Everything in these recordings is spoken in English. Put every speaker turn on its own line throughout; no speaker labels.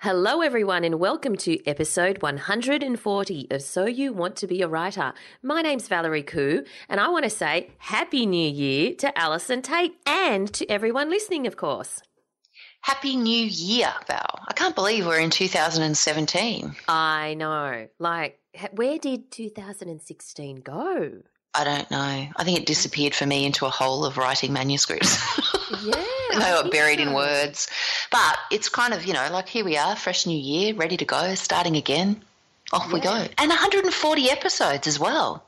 Hello, everyone, and welcome to episode 140 of So You Want to Be a Writer. My name's Valerie Khoo, and I want to say Happy New Year to Allison Tait and to everyone listening, of course.
Happy New Year, Val. I can't believe we're in 2017.
I know. Like, where did 2016 go?
I don't know. I think it disappeared for me into a hole of writing manuscripts.
Yeah.
they
I
got
think
buried in words. But it's kind of, you know, like here we are, fresh new year, ready to go, starting again. Off we go. And 140 episodes as well.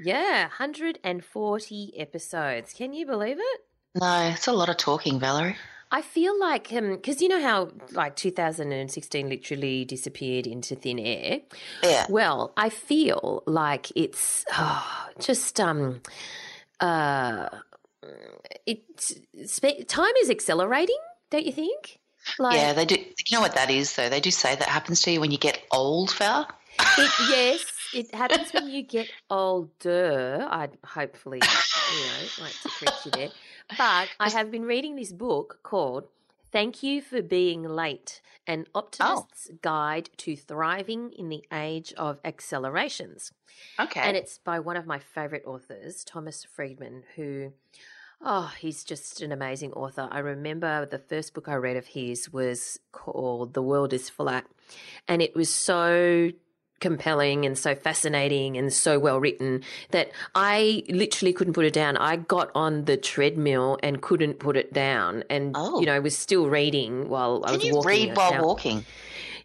Yeah, 140 episodes. Can you believe it?
No, it's a lot of talking, Valerie.
I feel like, because you know how like 2016 literally disappeared into thin air.
Yeah.
Well, I feel like it's oh, just um uh it spe- time is accelerating, don't you think? Like
yeah, they do. You know what that is, though? They do say that happens to you when you get old, Val.
it, yes, it happens when you get older. I'd hopefully, you know, like to correct you there. But I have been reading this book called Thank You for Being Late An oh. Optimist's Guide to Thriving in the Age of Accelerations.
Okay.
And it's by one of my favorite authors, Thomas Friedman, who, oh, he's just an amazing author. I remember the first book I read of his was called The World is Flat. And it was so compelling and so fascinating and so well written that I literally couldn't put it down. I got on the treadmill and couldn't put it down and,
Oh.
you know, was still reading while I
Can
was
you
walking.
read while
Now-
walking?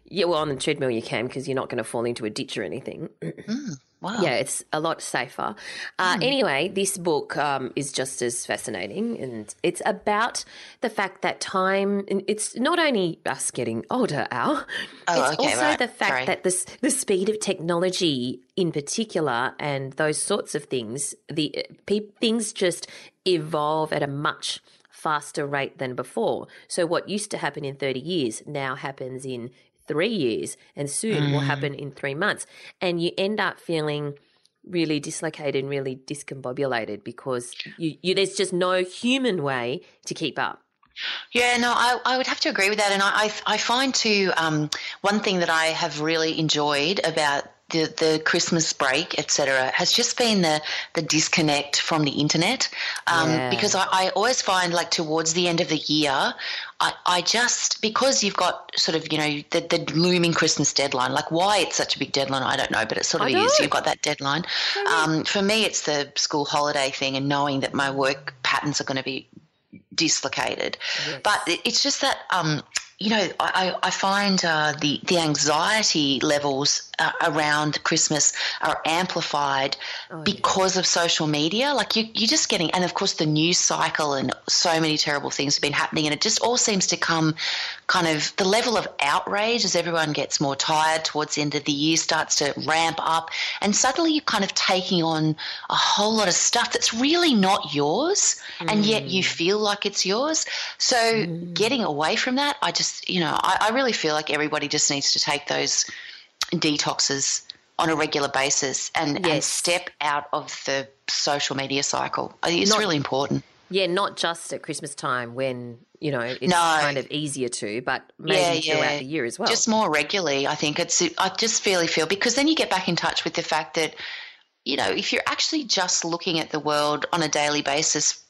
Yeah, well, on the treadmill you can because you're not going to fall into a ditch or anything.
Wow.
Yeah, it's a lot safer. Uh, Anyway, this book um, is just as fascinating, and it's about the fact that time. It's not only us getting older, Al.
Oh,
it's
okay,
also
right.
the fact
Sorry.
that the the speed of technology, in particular, and those sorts of things, the pe- things just evolve at a much faster rate than before. So what used to happen in 30 years now happens in three years and soon will
Mm.
happen in three months. And you end up feeling really dislocated and really discombobulated because you, you, there's just no human way to keep up.
Yeah, no, I, I would have to agree with that. And I, I, I find too, um, one thing that I have really enjoyed about the, the Christmas break, etc., has just been the, the disconnect from the internet. Um,
Yeah.
Because I, I always find, like, towards the end of the year, I, I just, because you've got sort of, you know, the, the looming Christmas deadline, like why it's such a big deadline, I don't know, but it sort of is. You've got that deadline. Um, for me, it's the school holiday thing and knowing that my work patterns are going to be dislocated. But it- it's just that, um, you know, I, I find uh, the the anxiety levels uh, around Christmas are amplified because of social media. Like you, you're just getting, and of course the news cycle and so many terrible things have been happening, and it just all seems to come kind of the level of outrage as everyone gets more tired towards the end of the year starts to ramp up, and suddenly you're kind of taking on a whole lot of stuff that's really not yours, and yet you feel like it's yours. So getting away from that, I just, you know, I, I really feel like everybody just needs to take those detoxes on a regular basis and, and step out of the social media cycle. It's
Not-
really important.
Yeah, not just at Christmas time when, you know, it's
No.
kind of easier to, but maybe throughout the year as well.
Just more regularly, I think. It's I just really feel because then you get back in touch with the fact that, you know, if you're actually just looking at the world on a daily basis,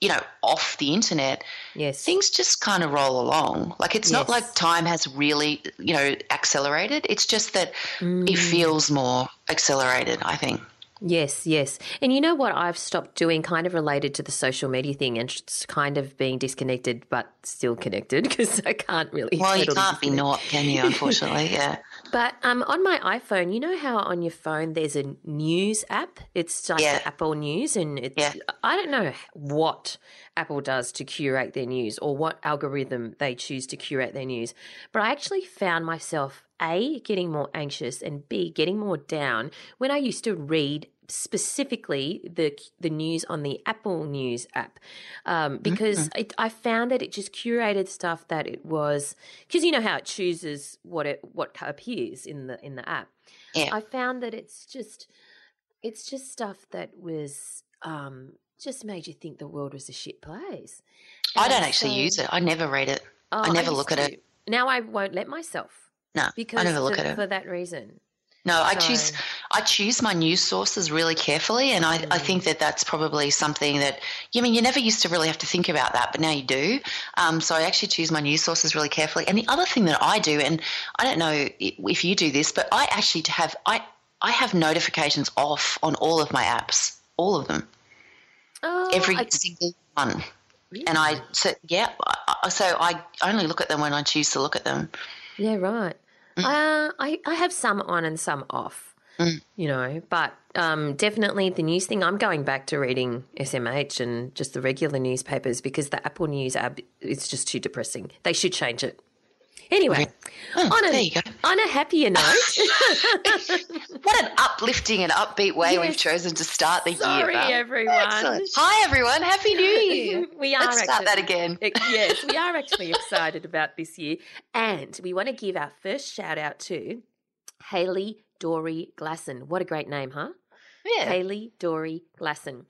you know, off the internet,
yes.
things just kind of roll along. Like it's not like time has really, you know, accelerated. It's just that
Mm.
it feels more accelerated, I think.
Yes, yes. And you know what I've stopped doing, kind of related to the social media thing and kind of being disconnected but still connected because I can't really.
Well, you can't be not, can you? Unfortunately, yeah.
But um, on my iPhone, you know how on your phone there's a news app? It's like
Yeah.
Apple News, and it's
Yeah.
I don't know what Apple does to curate their news or what algorithm they choose to curate their news. But I actually found myself a getting more anxious and b getting more down when I used to read specifically the the news on the Apple News app um, because it, I found that it just curated stuff that it was because you know how it chooses what it what appears in the in the app.
Yeah.
I found that it's just it's just stuff that was um, just made you think the world was a shit place.
I don't actually
so-
use it. I never read it.
Oh,
I never
used
look at it.
Now I won't let myself
No,
because
I never look
for,
at it.
for that reason.
No, I choose I choose my news sources really carefully, and I, I think that that's probably something that you mean you never used to really have to think about that, but now you do. Um, so I actually choose my news sources really carefully. And the other thing that I do, and I don't know if you do this, but I actually have I I have notifications off on all of my apps, all of them,
Oh,
every
I-
single one. Really? And I so yeah, I- I- so I only look at them when I choose to look at them.
Yeah, right. Uh, I I have some on and some off.
Mm.
You know, but um, definitely the news thing. I'm going back to reading SMH and just the regular newspapers because the Apple News app is just too depressing. They should change it. Anyway,
Oh,
on a on a happier note.
What an uplifting and upbeat way
Yes.
we've chosen to start the
Sorry,
year. Val.
everyone.
Excellent. Hi, everyone. Happy New Year.
we are
Let's start that again.
Yes, we are actually excited about this year. And we want to give our first shout out to Haley Dory Glasson. What a great name, huh?
Yeah.
Haley Dory Glasson.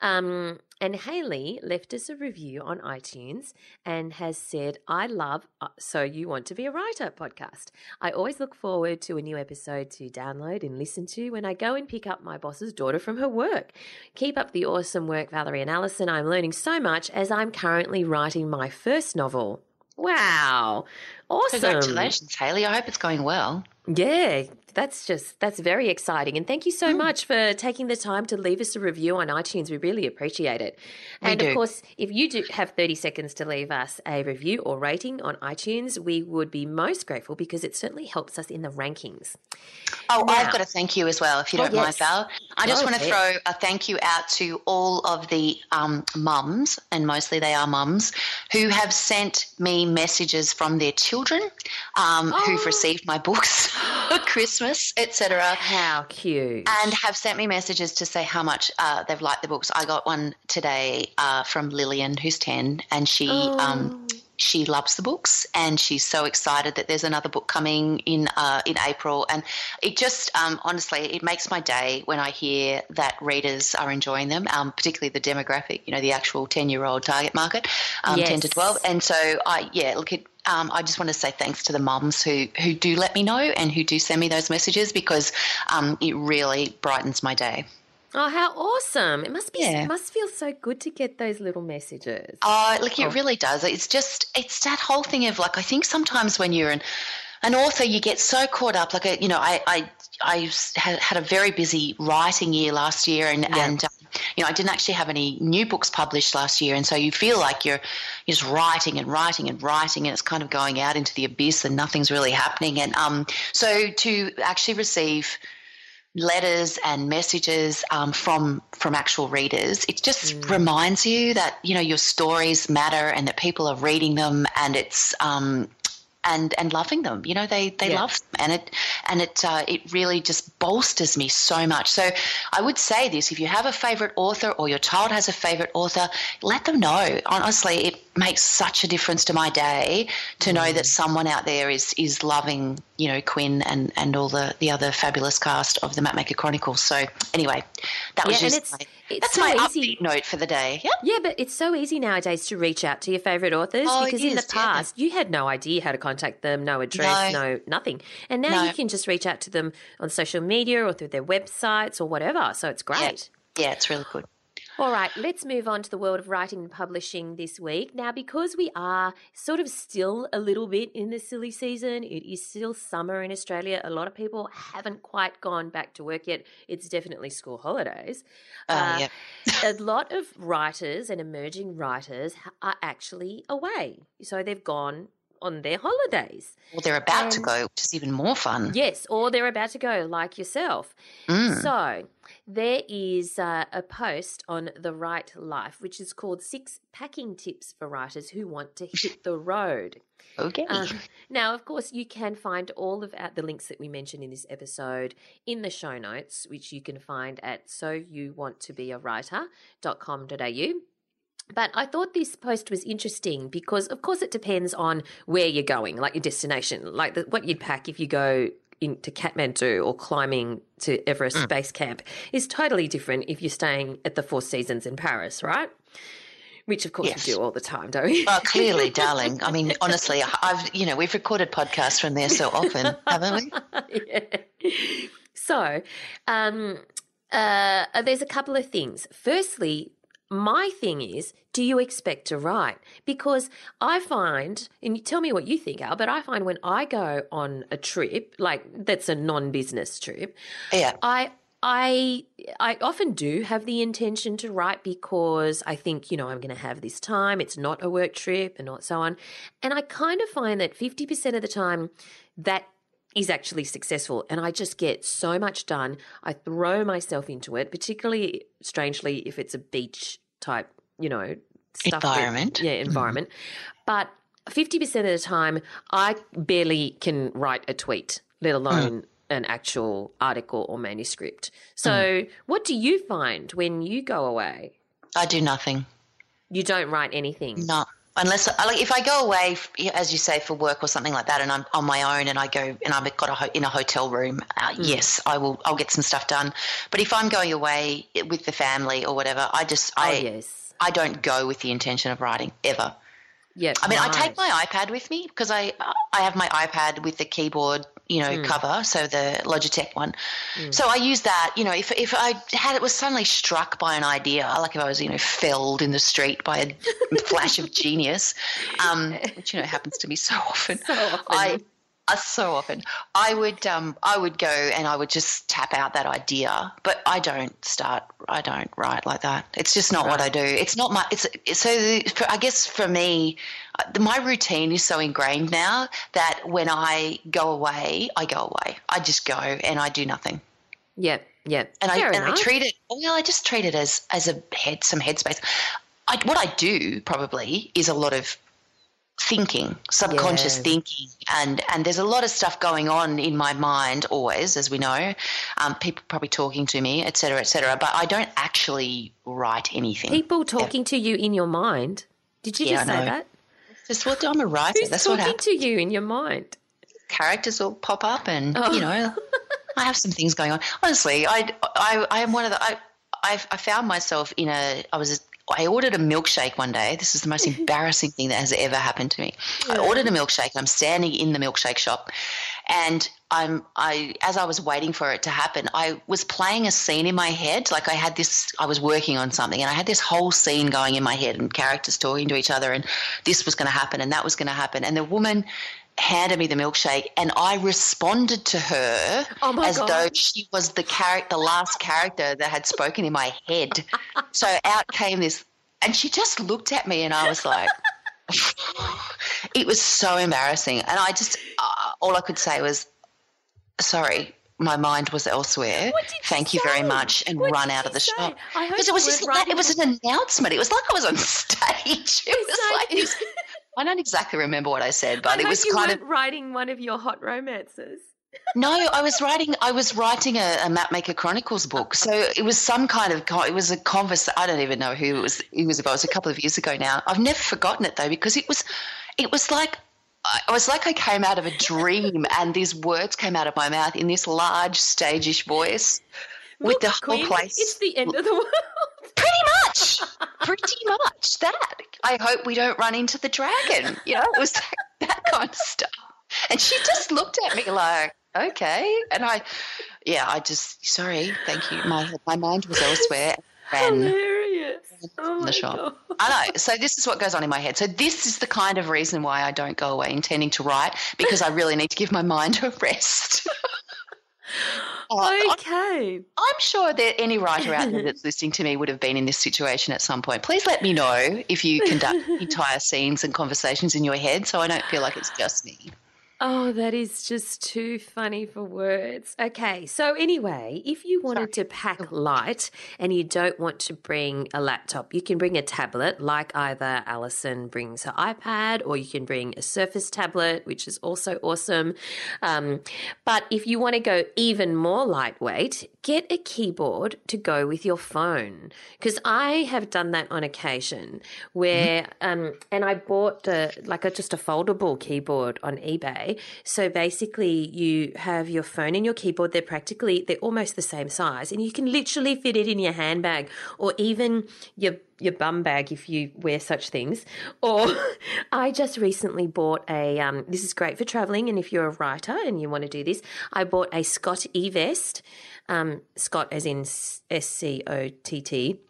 Um, and Haley left us a review on iTunes and has said, I love uh, So You Want to Be a Writer podcast. I always look forward to a new episode to download and listen to when I go and pick up my boss's daughter from her work. Keep up the awesome work, Valerie and Allison. I'm learning so much as I'm currently writing my first novel. Wow. Awesome.
Congratulations, Haley. I hope it's going well.
Yeah, that's just that's very exciting. And thank you so
Hmm.
much for taking the time to leave us a review on iTunes. We really appreciate it.
We
and of course, if you do have 30 seconds to leave us a review or rating on iTunes, we would be most grateful because it certainly helps us in the rankings.
Oh,
Now-
I've got a thank you as well, if you
Oh,
don't mind,
yes.
Val. I just
Go
want to throw a thank you out to all of the um, mums, and mostly they are mums, who have sent me messages from their children um,
Oh.
who've received my books for Christmas, etc.
How cute.
and have sent me messages to say how much uh, they've liked the books. I got one today uh, from Lillian, who's ten, and she um,
Oh.
She loves the books, and she's so excited that there's another book coming in uh, in April. And it just um, honestly, it makes my day when I hear that readers are enjoying them, um, particularly the demographic, you know, the actual ten year old target market, um, ten to twelve. And so I yeah, look at. Um, I just want to say thanks to the mums who, who do let me know and who do send me those messages because um, it really brightens my day.
Oh, how awesome. It must be
Yeah.
it must feel so good to get those little messages.
Oh, look, it
Oh.
really does. It's just, it's that whole thing of like, I think sometimes when you're an, an author, you get so caught up. Like, uh, you know, I I I had a very busy writing year last year, and
Yeah.
and um, you know, I didn't actually have any new books published last year, and so you feel like you're, you're just writing and writing and writing, and it's kind of going out into the abyss, and nothing's really happening. And um, so to actually receive letters and messages um, from from actual readers. It just reminds you that you know your stories matter and that people are reading them and it's um and and loving them. You know they they
Yeah.
love them. And it and it uh, it really just bolsters me so much. So i would say this if you have a favorite author or your child has a favorite author let them know. Honestly it makes such a difference to my day to know that someone out there is is loving you know Quinn and and all the the other fabulous cast of the Mapmaker Chronicles. So anyway, that was
Yeah,
just
it's-
my, that's
so
my
easy.
upbeat note for the day. Yep.
Yeah, but it's so easy nowadays to reach out to your favorite authors
Oh,
because in the
is, yeah.
past you had no idea how to contact them, no address, no,
No.
nothing. And now
No.
you can just reach out to them on social media or through their websites or whatever. So it's great.
Yeah, it's really good.
All right, let's move on to the world of writing and publishing this week. Now, because we are sort of still a little bit in the silly season, it is still summer in Australia. A lot of people haven't quite gone back to work yet. It's definitely school holidays.
Oh, uh,
yeah. a lot of writers and emerging writers are actually away. So they've gone on their holidays.
Or they're about and, to go, which is even more fun.
Yes, or they're about to go, like yourself. Mm. So there is uh, a post on The Write Life, which is called Six Packing Tips for Writers Who Want to Hit the Road.
Okay. Uh,
now, of course, you can find all of uh, the links that we mentioned in this episode in the show notes, which you can find at soyouwanttobeawriter.com.au. But I thought this post was interesting because, of course, it depends on where you're going, like your destination, like the, what you'd pack if you go into Kathmandu or climbing to Everest mm. Base Camp is totally different if you're staying at the Four Seasons in Paris, right? Which of course yes. we do all the time, don't we?
Oh, clearly, darling. I mean, honestly, I've you know we've recorded podcasts from there so often, haven't we?
yeah. So, um, uh, there's a couple of things. Firstly, my thing is, do you expect to write? Because I find, and you tell me what you think, Al, but I find when I go on a trip, like that's a non-business trip,
yeah,
I I I often do have the intention to write because I think, you know, I'm going to have this time. It's not a work trip and not so on. And I kind of find that 50% of the time that is actually successful and I just get so much done. I throw myself into it, particularly strangely if it's a beach type, you know,
environment.
That, yeah, mm-hmm. environment. Mm. But 50% of the time I barely can write a tweet, let alone mm. an actual article or manuscript. So, mm. what do you find when you go away?
I do nothing.
You don't write anything?
No unless like if I go away, as you say, for work or something like that, and I'm on my own and I go and I've got a ho- in a hotel room, uh, mm. yes, I will. I'll get some stuff done. But if I'm going away with the family or whatever, I just
oh,
I
yes.
I don't go with the intention of writing ever.
Yeah,
I mean, right. I take my iPad with me because I I have my iPad with the keyboard you know, mm. cover, so the Logitech one. Mm. So I use that, you know, if, if I had it was suddenly struck by an idea, like if I was, you know, felled in the street by a flash of genius, um, which, you know, happens to me so often,
so often.
I uh, so often. I would um, I would go and I would just tap out that idea, but I don't start. I don't write like that. It's just not right. what I do. It's not my. It's so. I guess for me, my routine is so ingrained now that when I go away, I go away. I just go and I do nothing.
Yep, yep.
And Fair I enough. and I treat it. Well, I just treat it as as a head some headspace. I, what I do probably is a lot of thinking, subconscious thinking, and and there's a lot of stuff going on in my mind always, as we know. Um, people probably talking to me, etc., etc. but I don't actually write anything.
People talking to you in your mind. Did you yeah, just say that?
Just what I'm a writer.
Who's
That's
talking
what happens.
to you in your mind.
Characters will pop up, and oh. you know, I have some things going on. Honestly, I I, I am one of the I. I've, I found myself in a. I was I ordered a milkshake one day. This is the most embarrassing thing that has ever happened to me. Yeah. I ordered a milkshake. I'm standing in the milkshake shop, and I'm I as I was waiting for it to happen, I was playing a scene in my head. Like I had this, I was working on something, and I had this whole scene going in my head, and characters talking to each other, and this was going to happen, and that was going to happen, and the woman handed me the milkshake and I responded to her
oh
as
God.
though she was the character, the last character that had spoken in my head. so out came this, and she just looked at me, and I was like, it was so embarrassing. And I just, uh, all I could say was, sorry, my mind was elsewhere. Thank you,
you
very much, and
what
run out of the
say?
shop. Because it was just like, it was an announcement. It was like I was on stage. It was like I don't exactly remember what I said, but
I
it was
you
kind
of writing one of your hot romances.
no, I was writing. I was writing a, a Mapmaker Chronicles book, so it was some kind of. It was a converse. I don't even know who it was. It was. It was a couple of years ago now. I've never forgotten it though because it was. It was like it was like I came out of a dream, and these words came out of my mouth in this large, stageish voice, with the
Queen,
whole place.
It's the end of the world.
Pretty much, pretty much that. I hope we don't run into the dragon. You know, it was that, that kind of stuff. And she just looked at me like, okay. And I, yeah, I just, sorry, thank you. My my mind was elsewhere.
Hilarious.
Hilarious. Oh
in the shop. I know. So this is what goes on in my head. So this is the kind of reason why I don't go away intending to write because I really need to give my mind a rest.
Uh, okay.
I'm sure that any writer out there that's listening to me would have been in this situation at some point. Please let me know if you conduct entire scenes and conversations in your head so I don't feel like it's just me.
Oh, that is just too funny for words. Okay, so anyway, if you wanted Sorry. to pack light and you don't want to bring a laptop, you can bring a tablet, like either Allison brings her iPad, or you can bring a Surface tablet, which is also awesome. Um, but if you want to go even more lightweight, get a keyboard to go with your phone. Because I have done that on occasion, where mm-hmm. um, and I bought a, like a, just a foldable keyboard on eBay so basically, you have your phone and your keyboard. They're practically they're almost the same size, and you can literally fit it in your handbag or even your your bum bag if you wear such things. Or I just recently bought a. Um, this is great for traveling, and if you're a writer and you want to do this, I bought a Scott E vest. Um, Scott, as in S C O T T.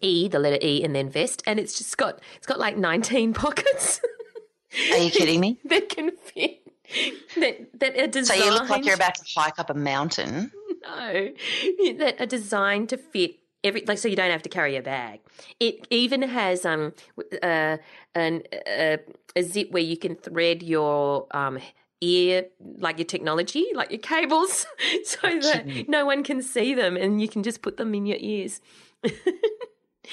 E, the letter E, and then vest, and it's just got it's got like nineteen pockets.
Are you kidding me?
that can fit that that are designed.
So you look like you're about to hike up a mountain.
No, that are designed to fit every like so you don't have to carry a bag. It even has um uh, an uh, a zip where you can thread your um ear like your technology like your cables so that no one can see them and you can just put them in your ears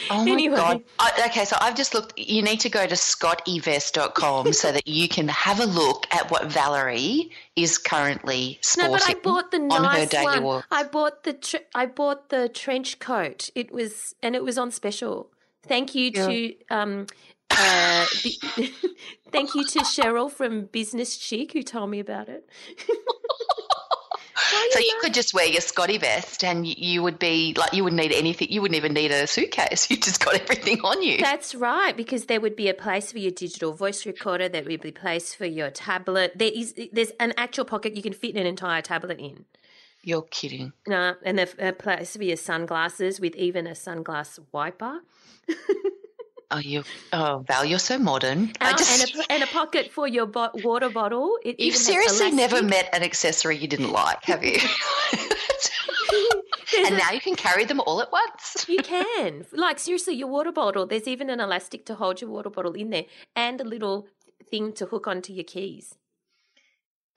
Oh my anyway. God. I, okay, so I've just looked. You need to go to scottevest.com so that you can have a look at what Valerie is currently sporting. No, but I bought the nice one. Walk.
I bought the tr- I bought the trench coat. It was and it was on special. Thank you yeah. to um, uh, thank you to Cheryl from Business Chic who told me about it.
so you could just wear your Scotty vest and you would be like, you wouldn't need anything. You wouldn't even need a suitcase. You just got everything on you.
That's right, because there would be a place for your digital voice recorder. There would be a place for your tablet. There is, there's an actual pocket you can fit an entire tablet in.
You're kidding.
No, and there's a place for your sunglasses with even a sunglass wiper.
Oh, you, oh, Val, you're so modern.
I uh, just... and, a, and a pocket for your bo- water bottle.
It You've seriously never met an accessory you didn't like, have you? and now you can carry them all at once.
you can. Like, seriously, your water bottle, there's even an elastic to hold your water bottle in there and a little thing to hook onto your keys.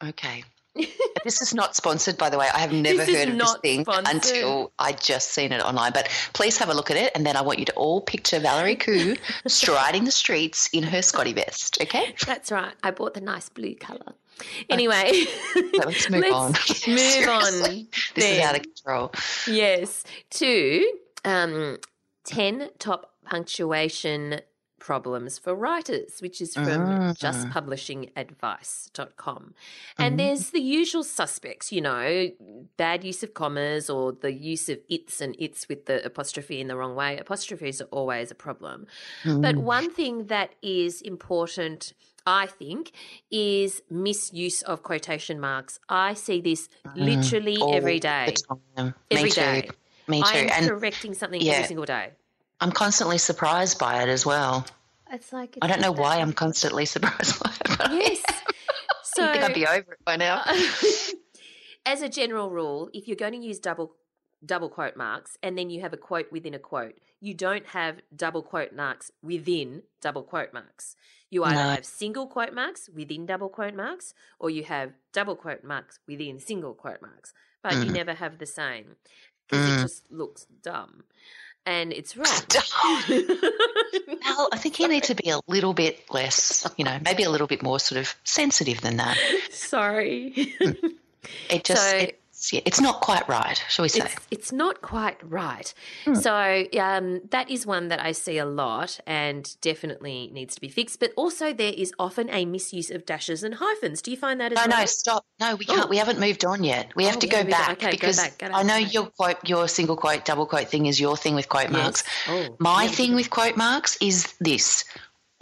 Okay this is not sponsored, by the way. I have never this heard of this thing sponsored. until I just seen it online. But please have a look at it, and then I want you to all picture Valerie Khoo striding the streets in her Scotty vest. Okay,
that's right. I bought the nice blue color. Anyway,
let's move let's on.
Move on.
This then. is out of control.
Yes, to um, ten top punctuation problems for writers, which is from uh-huh. justpublishingadvice.com. And mm-hmm. there's the usual suspects, you know, bad use of commas or the use of its and its with the apostrophe in the wrong way. Apostrophes are always a problem. Mm. But one thing that is important I think, is misuse of quotation marks. I see this mm-hmm. literally mm, every day. Every
Me day. Too. Me too. I
am and correcting something yeah, every single day.
I'm constantly surprised by it as well.
It's like
it's I don't know why I'm constantly surprised by it.
Yes.
so I think I'd be over it by now.
as a general rule, if you're going to use double double quote marks and then you have a quote within a quote, you don't have double quote marks within double quote marks. You either no. have single quote marks within double quote marks or you have double quote marks within single quote marks, but mm. you never have the same because mm. it just looks dumb and it's wrong.
well, I think you need to be a little bit less, you know, maybe a little bit more sort of sensitive than that.
Sorry.
It just so, it, it's, it's not quite right, shall we say?
It's, it's not quite right. Hmm. So um, that is one that I see a lot and definitely needs to be fixed. But also, there is often a misuse of dashes and hyphens. Do you find that as
no,
well?
No, stop. No, we can't. Oh. We haven't moved on yet. We have oh, to go back okay, because go back, go I know your quote, your single quote, double quote thing is your thing with quote yes. marks. Oh, My thing with quote marks is this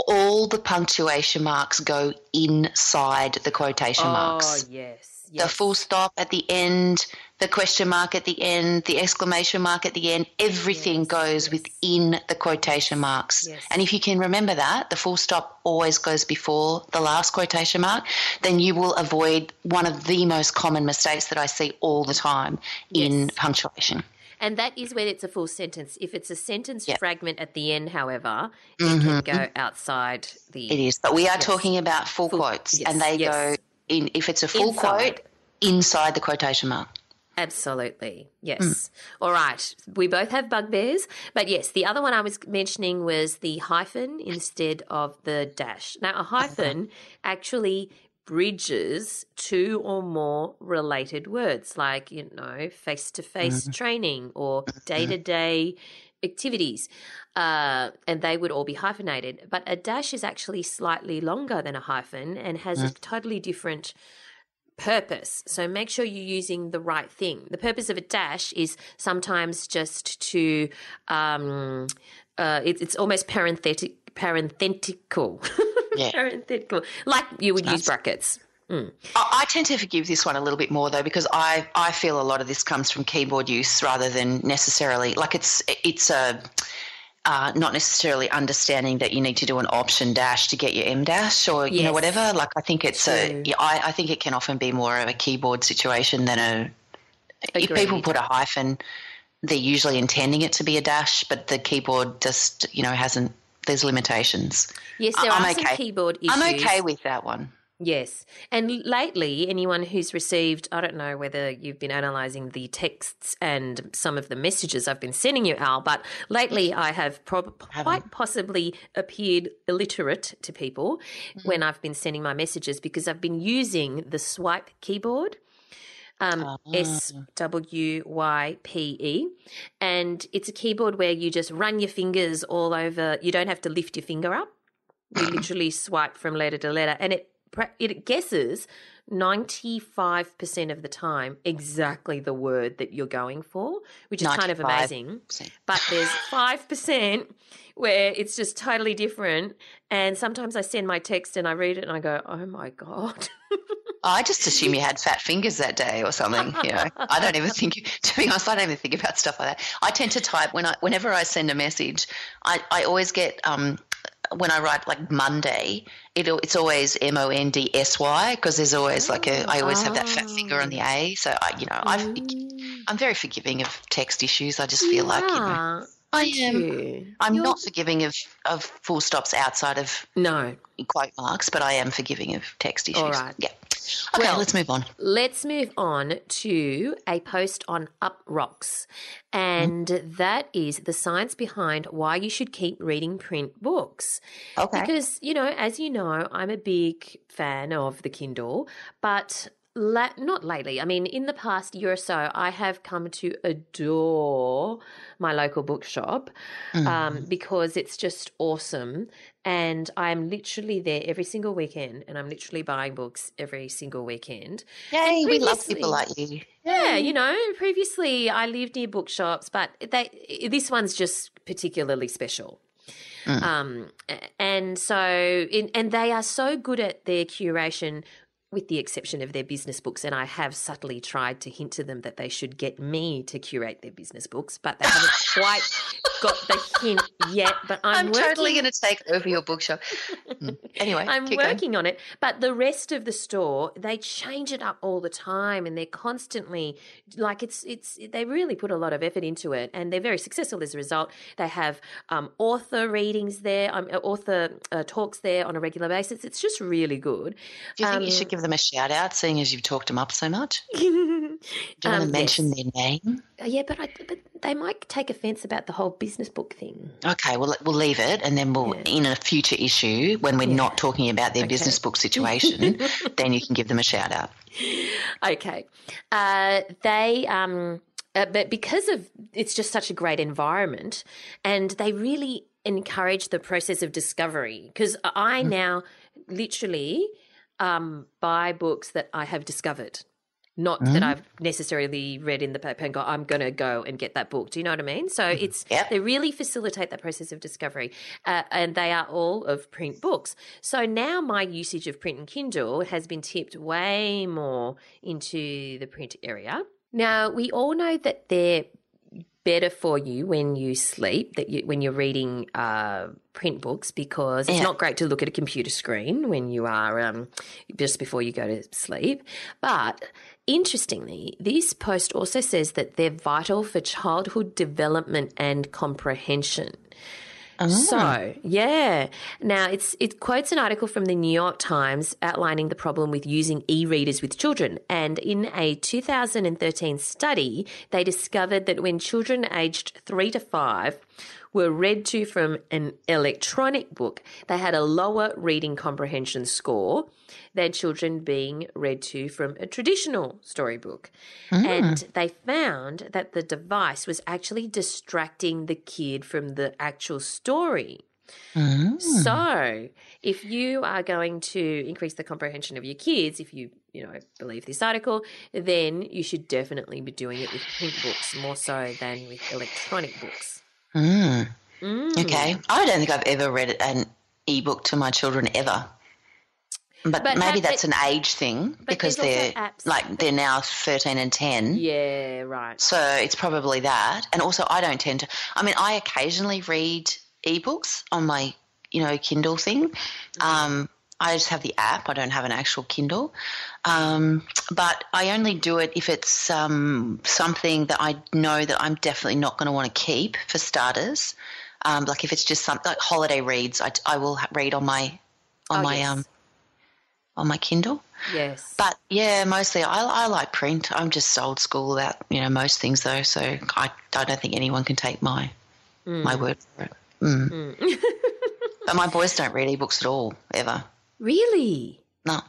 all the punctuation marks go inside the quotation
oh,
marks.
Oh, yes
yes. the full stop at the end, the question mark at the end, the exclamation mark at the end, everything yes, goes yes. within the quotation marks. Yes. And if you can remember that, the full stop always goes before the last quotation mark, then you will avoid one of the most common mistakes that I see all the time in punctuation.
And that is when it's a full sentence. If it's a sentence yep. fragment at the end, however, mm-hmm. it can go outside the.
It is, but we are yes. talking about full, full quotes, yes. and they go in. If it's a full inside. quote, inside the quotation mark.
Absolutely. Yes. Mm. All right. We both have bugbears. But yes, the other one I was mentioning was the hyphen instead of the dash. Now, a hyphen actually bridges two or more related words like, you know, face to face training or day to day activities. Uh, and they would all be hyphenated. But a dash is actually slightly longer than a hyphen and has mm. a totally different purpose. So make sure you're using the right thing. The purpose of a dash is sometimes just to, um, uh, it, it's almost parenthetic, parenthetical. Yeah. parenthetical, like you would That's, use brackets. Mm.
I, I tend to forgive this one a little bit more though because I, I feel a lot of this comes from keyboard use rather than necessarily like it's it's a uh, not necessarily understanding that you need to do an option dash to get your em dash or you know whatever. Like I think it's True. a yeah, I, I think it can often be more of a keyboard situation than a. Agreed. If people put a hyphen, they're usually intending it to be a dash, but the keyboard just you know hasn't. There's limitations.
Yes, there I'm are okay. some keyboard issues.
I'm okay with that one.
Yes. And lately, anyone who's received, I don't know whether you've been analysing the texts and some of the messages I've been sending you, Al, but lately I have prob- quite possibly appeared illiterate to people mm-hmm. when I've been sending my messages because I've been using the swipe keyboard. Um, ah. S W Y P E. And it's a keyboard where you just run your fingers all over. You don't have to lift your finger up. You literally swipe from letter to letter. And it it guesses 95% of the time exactly the word that you're going for, which is kind of amazing. But there's 5% where it's just totally different. And sometimes I send my text and I read it and I go, oh my God.
I just assume you had fat fingers that day or something. You know, I don't even think. To be honest, I don't even think about stuff like that. I tend to type when I, whenever I send a message, I, I always get um, when I write like Monday, it, it's always M O N D S Y because there's always like a I always have that fat finger on the oh. A. So I, you know, i am very forgiving of text issues. I just feel like you know, I am. I'm You're... not forgiving of of full stops outside of
no
quote marks, but I am forgiving of text issues. All right. Yeah. Okay, well, let's move on.
Let's move on to a post on Uproxx, And mm. that is the science behind why you should keep reading print books. Okay. Because, you know, as you know, I'm a big fan of the Kindle, but La- not lately. I mean, in the past year or so, I have come to adore my local bookshop mm. um, because it's just awesome. And I'm literally there every single weekend, and I'm literally buying books every single weekend.
Yay, we love people like you.
Yeah, you know, previously I lived near bookshops, but they this one's just particularly special. Mm. Um, and so, in, and they are so good at their curation with the exception of their business books. And I have subtly tried to hint to them that they should get me to curate their business books, but they haven't quite got the hint yet. But I'm,
I'm totally going to take over your bookshop. Anyway,
I'm working going. on it. But the rest of the store, they change it up all the time, and they're constantly like it's it's. They really put a lot of effort into it, and they're very successful as a result. They have um, author readings there, um, author uh, talks there on a regular basis. It's just really good.
Do you think you should um, give them a shout out, seeing as you've talked them up so much? Do you want to um, mention yes. their name?
Uh, yeah, but, I, but they might take offence about the whole business book thing.
Okay, well, we'll leave it, and then we'll, yeah. in a future issue, when we're yeah. not talking about their okay. business book situation, then you can give them a shout out.
Okay. Uh, they. Um, uh, but because of it's just such a great environment, and they really encourage the process of discovery. Because I mm. now literally um, buy books that I have discovered, not mm. that I've necessarily read in the paper and go, I'm going to go and get that book. Do you know what I mean? So mm-hmm. it's yep. they really facilitate that process of discovery, uh, and they are all of print books. So now my usage of print and Kindle has been tipped way more into the print area Now, we all know that they're better for you when you sleep, that you, when you're reading uh, print books, because it's
Yeah.
not great to look at a computer screen when you are um, just before you go to sleep. But interestingly, this post also says that they're vital for childhood development and comprehension. So, ah. yeah. Now, it's it quotes an article from the New York Times outlining the problem with using e-readers with children. And in a 2013 study, they discovered that when children aged 3 to 5 were read to from an electronic book, they had a lower reading comprehension score than children being read to from a traditional storybook. And ah. they found that the device was actually distracting the kid from the actual story. Ah. So, if you are going to increase the comprehension of your kids, if you you know believe this article, then you should definitely be doing it with print books more so than with electronic books.
Mm.
Mm.
Okay. I don't think I've ever read an ebook to my children ever. But,
But
maybe
have-
that's
but-
an age thing because they're like they're now 13 and 10.
Yeah, right.
So it's probably that. And also I don't tend to I mean I occasionally read ebooks on my, you know, Kindle thing. Um I just have the app. I don't have an actual Kindle. Um, but I only do it if it's um, something that I know that I'm definitely not going to want to keep for starters. Um, like if it's just something like holiday reads, I, I will read on my on
Oh,
my
yes.
um on my Kindle.
Yes.
But yeah, mostly I, I like print. I'm just old school about you know most things though, so I, I don't think anyone can take my my word for it. Mm. but my boys don't read ebooks at all ever.
Really?
No,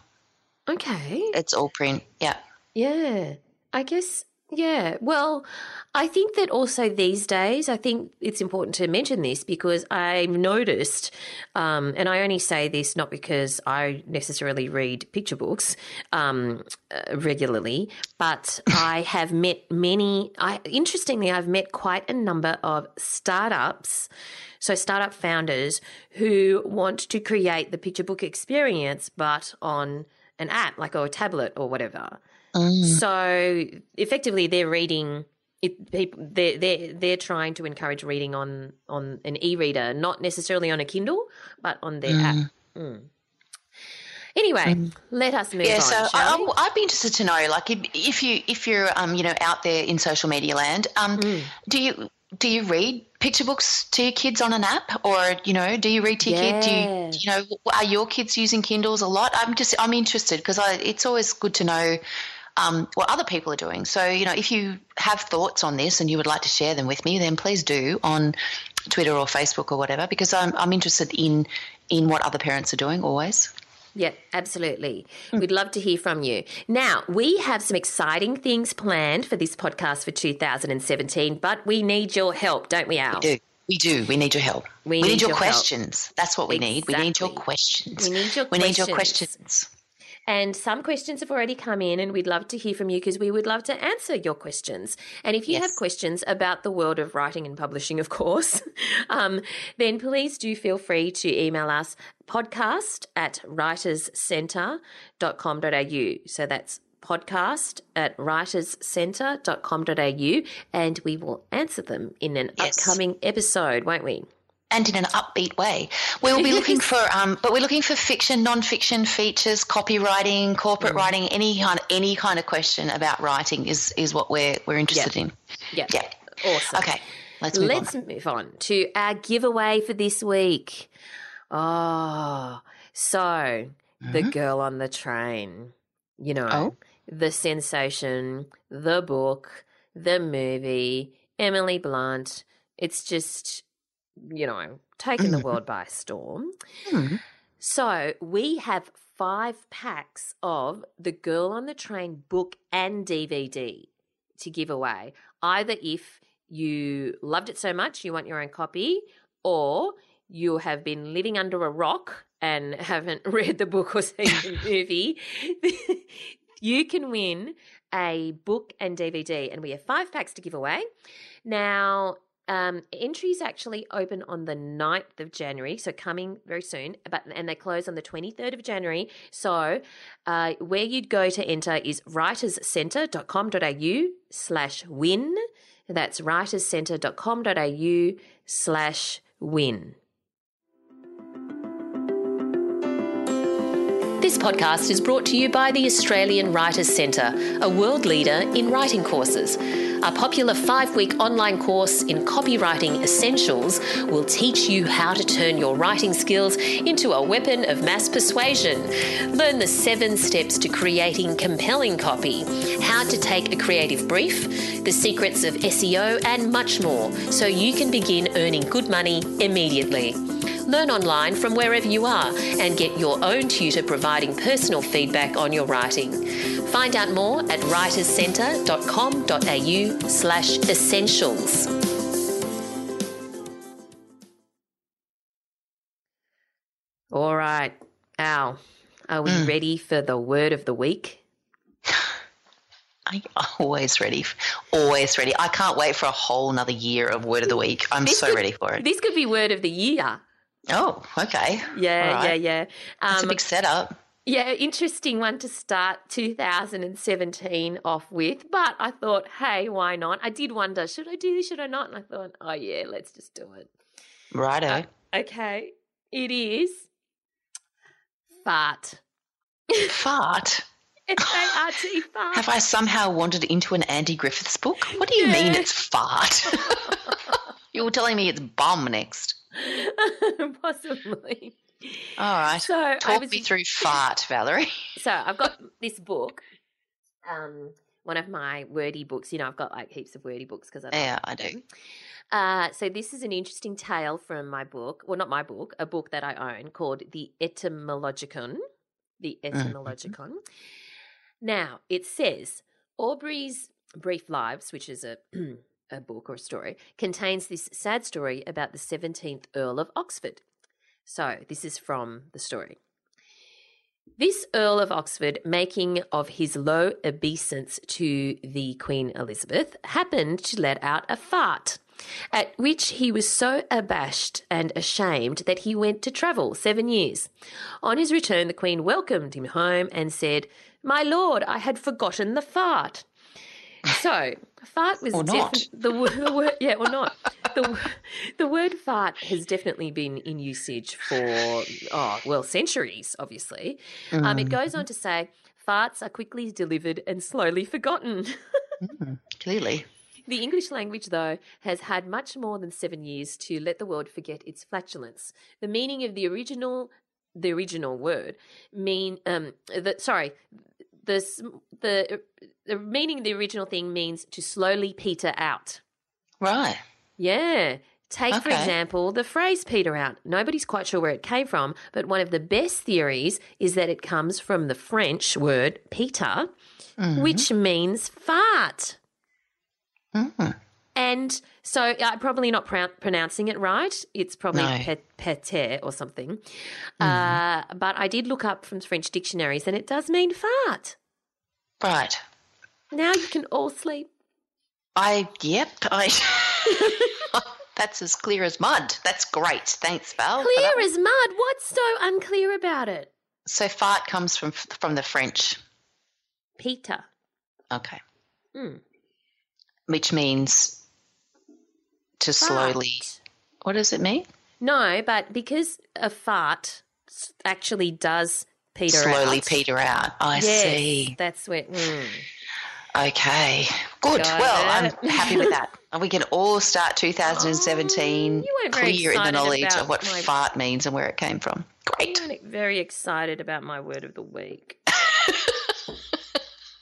Okay.
it's all print. Yeah.
Yeah, I guess. Yeah. Well, I think that also these days, I think it's important to mention this because I've noticed, um, and I only say this not because I necessarily read picture books um, uh, regularly, but I have met many. I interestingly, I've met quite a number of startups. So, startup founders who want to create the picture book experience, but on an app, like or a tablet or whatever. So effectively, they're reading. It, people, they're, they're, they're trying to encourage reading on, on an e-reader, not necessarily on a Kindle, but on their app. Mm. Anyway, let us move on.
Yeah,
on.
so
shall we?
I, I'd be interested to know, like, if, if you if you're um you know out there in social media land, um,
Mm.
do you do you read picture books to your kids on an app, or you know, do you read to your kid? Do you you know are your kids using Kindles a lot? I'm just I'm interested because I it's always good to know. Um, what other people are doing. So, you know, if you have thoughts on this and you would like to share them with me, then please do on Twitter or Facebook or whatever, because I'm, I'm interested in in what other parents are doing always.
Yeah, absolutely. We'd love to hear from you. Now, we have some exciting things planned for this podcast for 2017, but we need your help, don't we, Al?
We do. We do. We need your help.
We
We,
need
need, your,
your help.
questions. That's what we need. We need your questions.
We need your
We need your
questions. And some questions have already come in, and we'd love to hear from you because we would love to answer your questions. And if you have questions about the world of writing and publishing, of course, um, then please do feel free to email us podcast at writerscentre.com.au. So that's podcast at writerscentre.com.au, and we will answer them in an
Yes.
upcoming episode, won't we?
And in an upbeat way. We will be looking for, um, but we're looking for fiction, non-fiction features, copywriting, corporate
Mm.
writing, any kind, any kind of question about writing is is what we're we're interested in.
Yeah.
Yeah.
Awesome.
Okay. Let's move
Let's
on.
move on to our giveaway for this week. Oh, so the girl on the train, you know,
Oh.
the sensation, the book, the movie, Emily Blunt. It's just, you know, taken the world by storm.
Hmm.
So we have five packs of the Girl on the Train book and DVD to give away. Either if you loved it so much you want your own copy, or you have been living under a rock and haven't read the book or seen the movie, you can win a book and DVD. And we have five packs to give away. Now, Um, entries actually open on the 9th of January, so coming very soon, but and they close on the 23rd of January. So uh, where you'd go to enter is writerscentre.com.au slash win. That's writerscentre.com.au slash win. This podcast is brought to you by the Australian Writers Centre, a world leader in writing courses. Our popular five week online course in copywriting essentials will teach you how to turn your writing skills into a weapon of mass persuasion. Learn the seven steps to creating compelling copy, how to take a creative brief, the secrets of SEO, and much more so you can begin earning good money immediately. Learn online from wherever you are and get your own tutor providing personal feedback on your writing. Find out more at writerscentre.com.au slash essentials. All right, Al, are we
Mm.
ready for the word of the week?
I'm always ready. Always ready. I can't wait for a whole another year of word of the week. I'm
This
so
could-
ready for it.
This could be word of the year.
Oh, okay.
Yeah,
right.
yeah, yeah.
That's
Um,
a big setup.
Yeah, interesting one to start 2017 off with. But I thought, hey, why not? I did wonder, should I do this? Should I not? And I thought, oh, yeah, let's just do it.
Righto.
uh, Okay, it is fart.
Fart.
F A R T, fart.
Have I somehow wandered into an Andy Griffiths book? What do you mean it's fart? you were telling me it's bomb next.
Possibly.
All right.
So
Talk
was
me through fart, Valerie.
So I've got this book, um, one of my wordy books. You know, I've got like heaps of wordy books because I
Yeah, I do.
Uh, so this is an interesting tale from my book. Well, not my book, a book that I own called the Etymologicon. The Etymologicon. Now it says Aubrey's Brief Lives, which is a a book or a story, contains this sad story about the 17th Earl of Oxford. So this is from the story. This Earl of Oxford, making of his low obeisance to the Queen Elizabeth, happened to let out a fart, at which he was so abashed and ashamed that he went to travel seven years. On his return, the Queen welcomed him home and said, My lord, I had forgotten the fart. So, fart was
Or not.
defi- the, the word, yeah, or not. The, the word fart has definitely been in usage for, oh, well, centuries, obviously. Um, it goes on to say, farts are quickly delivered and slowly forgotten.
Clearly.
The English language, though, has had much more than seven years to let the world forget its flatulence. The meaning of the original, the original word, mean um, the sorry, the the the meaning of the original thing means to slowly peter out.
Right.
Yeah. Take, for example, the phrase peter out. Nobody's quite sure where it came from, but one of the best theories is that it comes from the French word peter, which means fart.
Mm.
And so I'm probably not pro- pronouncing it right. It's probably
No.
pe- or something. Uh, but I did look up from French dictionaries and it does mean fart.
Right.
Now you can all sleep.
I, yep. I. That's as clear as mud. That's great. Thanks, Val.
Clear as mud. What's so unclear about it?
So fart comes from from the French.
Peter.
Okay.
Hmm.
Which means to slowly.
Fart.
What does it mean?
No, but because a fart actually does peter
slowly
out.
peter out. I
Yes,
see.
That's where. mm.
Okay. Good.
Got
well,
it.
I'm happy with that. And we can all start 2017
Oh, you weren't very
clear in the knowledge of what
my-
fart means and where it came from. Great.
I'm very excited about my word of the week.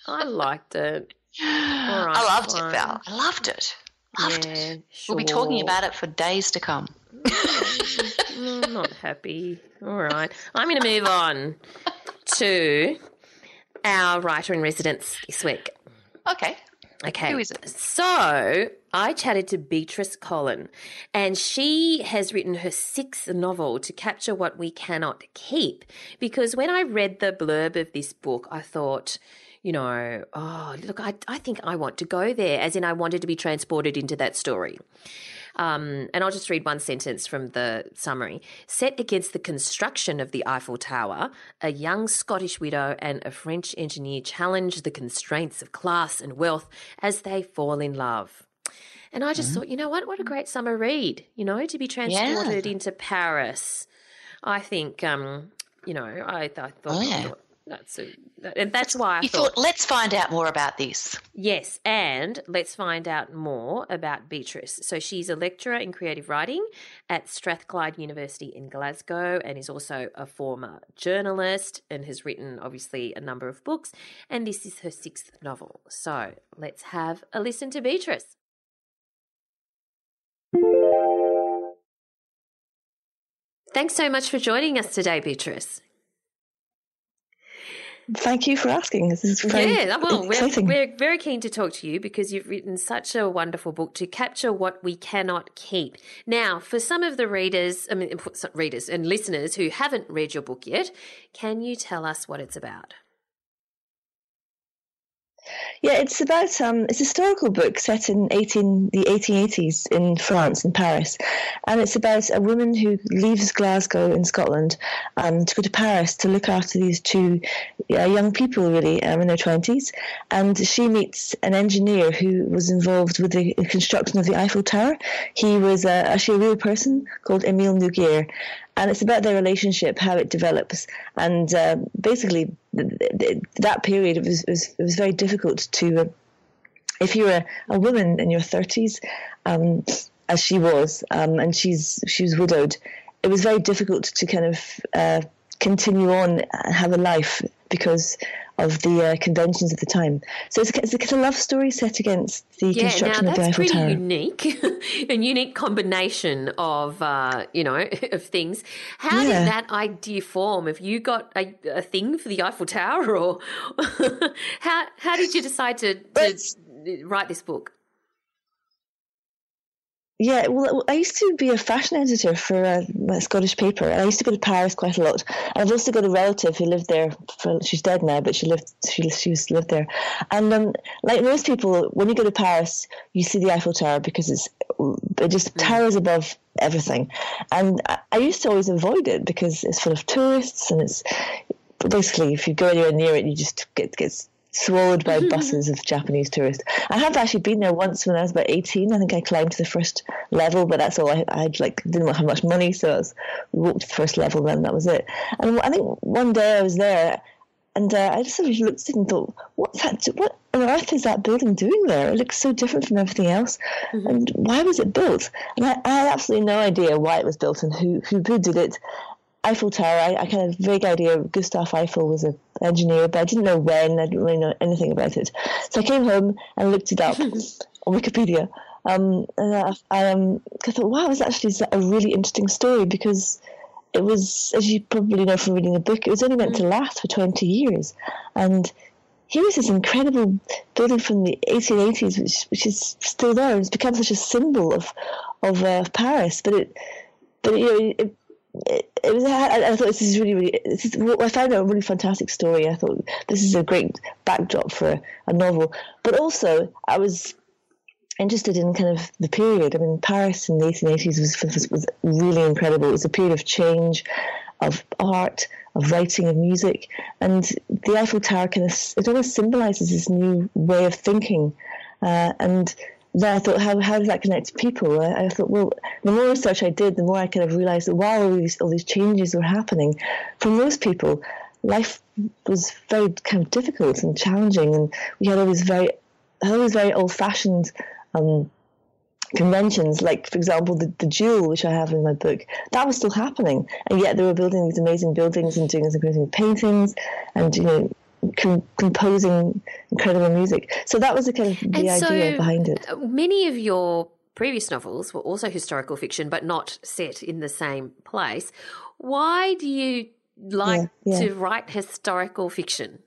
I liked it. right,
I loved
fine.
it, Val. I loved it. Loved
Yeah,
it. We'll be talking about it for days to come.
Mm, I'm not happy. All right. I'm going to move on to our writer in residence this week.
Okay.
Okay.
Who is it?
So I chatted to Beatrice Colin, and she has written her sixth novel to capture what we cannot keep. Because when I read the blurb of this book, I thought, you know, oh, look, I, I think I want to go there, as in I wanted to be transported into that story. Um, and I'll just read one sentence from the summary. Set against the construction of the Eiffel Tower, a young Scottish widow and a French engineer challenge the constraints of class and wealth as they fall in love. And I just mm-hmm. thought, you know what? What a great summer read, you know, to be transported yeah. into Paris. I think, um, you know, I, I thought, oh, yeah. That's a, and that's why I
you thought, thought, let's find out more about this.
Yes, and let's find out more about Beatrice. So she's a lecturer in creative writing at Strathclyde University in Glasgow, and is also a former journalist and has written obviously a number of books. And this is her sixth novel. So let's have a listen to Beatrice. Thanks so much for joining us today, Beatrice.
Thank you for asking. This is very yeah, well,
exciting. We're, we're very keen to talk to you because you've written such a wonderful book to capture what we cannot keep. Now, for some of the readers, I mean, readers and listeners who haven't read your book yet, can you tell us what it's about?
Yeah, it's about um, it's a historical book set in eighteen the eighteen eighties in France in Paris, and it's about a woman who leaves Glasgow in Scotland um, to go to Paris to look after these two uh, young people really um, in their twenties, and she meets an engineer who was involved with the construction of the Eiffel Tower. He was uh, actually a real person called Emile Nouguier, and it's about their relationship, how it develops, and uh, basically that period it was, was, it was very difficult to. Uh, if you're a, a woman in your 30s, um, as she was, um, and she's she was widowed, it was very difficult to kind of uh, continue on and have a life because of the uh, conventions of the time. So it's, it's, a, it's a love story set against the yeah, construction of the Eiffel Tower.
Yeah, that's pretty unique, a unique combination of uh, you know of things. How yeah. did that idea form? Have you got a, a thing for the Eiffel Tower, or how how did you decide to, to write this book?
Yeah, well, I used to be a fashion editor for a, a, Scottish paper, and I used to go to Paris quite a lot. And I've also got a relative who lived there. For, she's dead now, but she lived. She she used to live there. And um, like most people, when you go to Paris, you see the Eiffel Tower because it's it just mm. towers above everything. And I, I used to always avoid it because it's full of tourists, and it's basically if you go anywhere near it, you just get gets swallowed by buses of Japanese tourists. I have actually been there once when I was about 18. I think I climbed to the first level, but that's all I, had, like, didn't have much money, so I was, walked to the first level, then that was it. And I think one day I was there, and uh, I just sort of looked at it and thought, what's that? What on earth is that building doing there? It looks so different from everything else. Mm-hmm. And why was it built? And I, I, had absolutely no idea why it was built and who, who, who did it. Eiffel Tower, I, I kind of vague idea Gustav Eiffel was an engineer, but I didn't know when. I didn't really know anything about it. So I came home and looked it up on Wikipedia. Um, and I, I, um, I thought, wow, it's actually a really interesting story because it was, as you probably know from reading the book, it was only meant to last for 20 years. And here is this incredible building from the 1880s, which, which is still there. It's become such a symbol of of uh, Paris. But it, but you know, it, it, it was. I, I, thought this is really, really. Is, I found it a really fantastic story. I thought this is a great backdrop for a novel. But also, I was interested in kind of the period. I mean, Paris in the 1880s was, was, was really incredible. It was a period of change, of art, of writing, of music, and the Eiffel Tower kind of it almost symbolizes this new way of thinking, uh, and then I thought, how, how does that connect to people? I, I, thought, well, the more research I did, the more I kind of realized that while all these, all these changes were happening, for most people, life was very kind of difficult and challenging, and we had all these very, all these very old-fashioned um, conventions, like for example the, the Jewel, which I have in my book, that was still happening, and yet they were building these amazing buildings and doing these amazing paintings, and you know com- composing incredible music. So that was the kind of the and idea so behind it.
Many of your previous novels were also historical fiction, but not set in the same place. Why do you like yeah, yeah. to write historical fiction?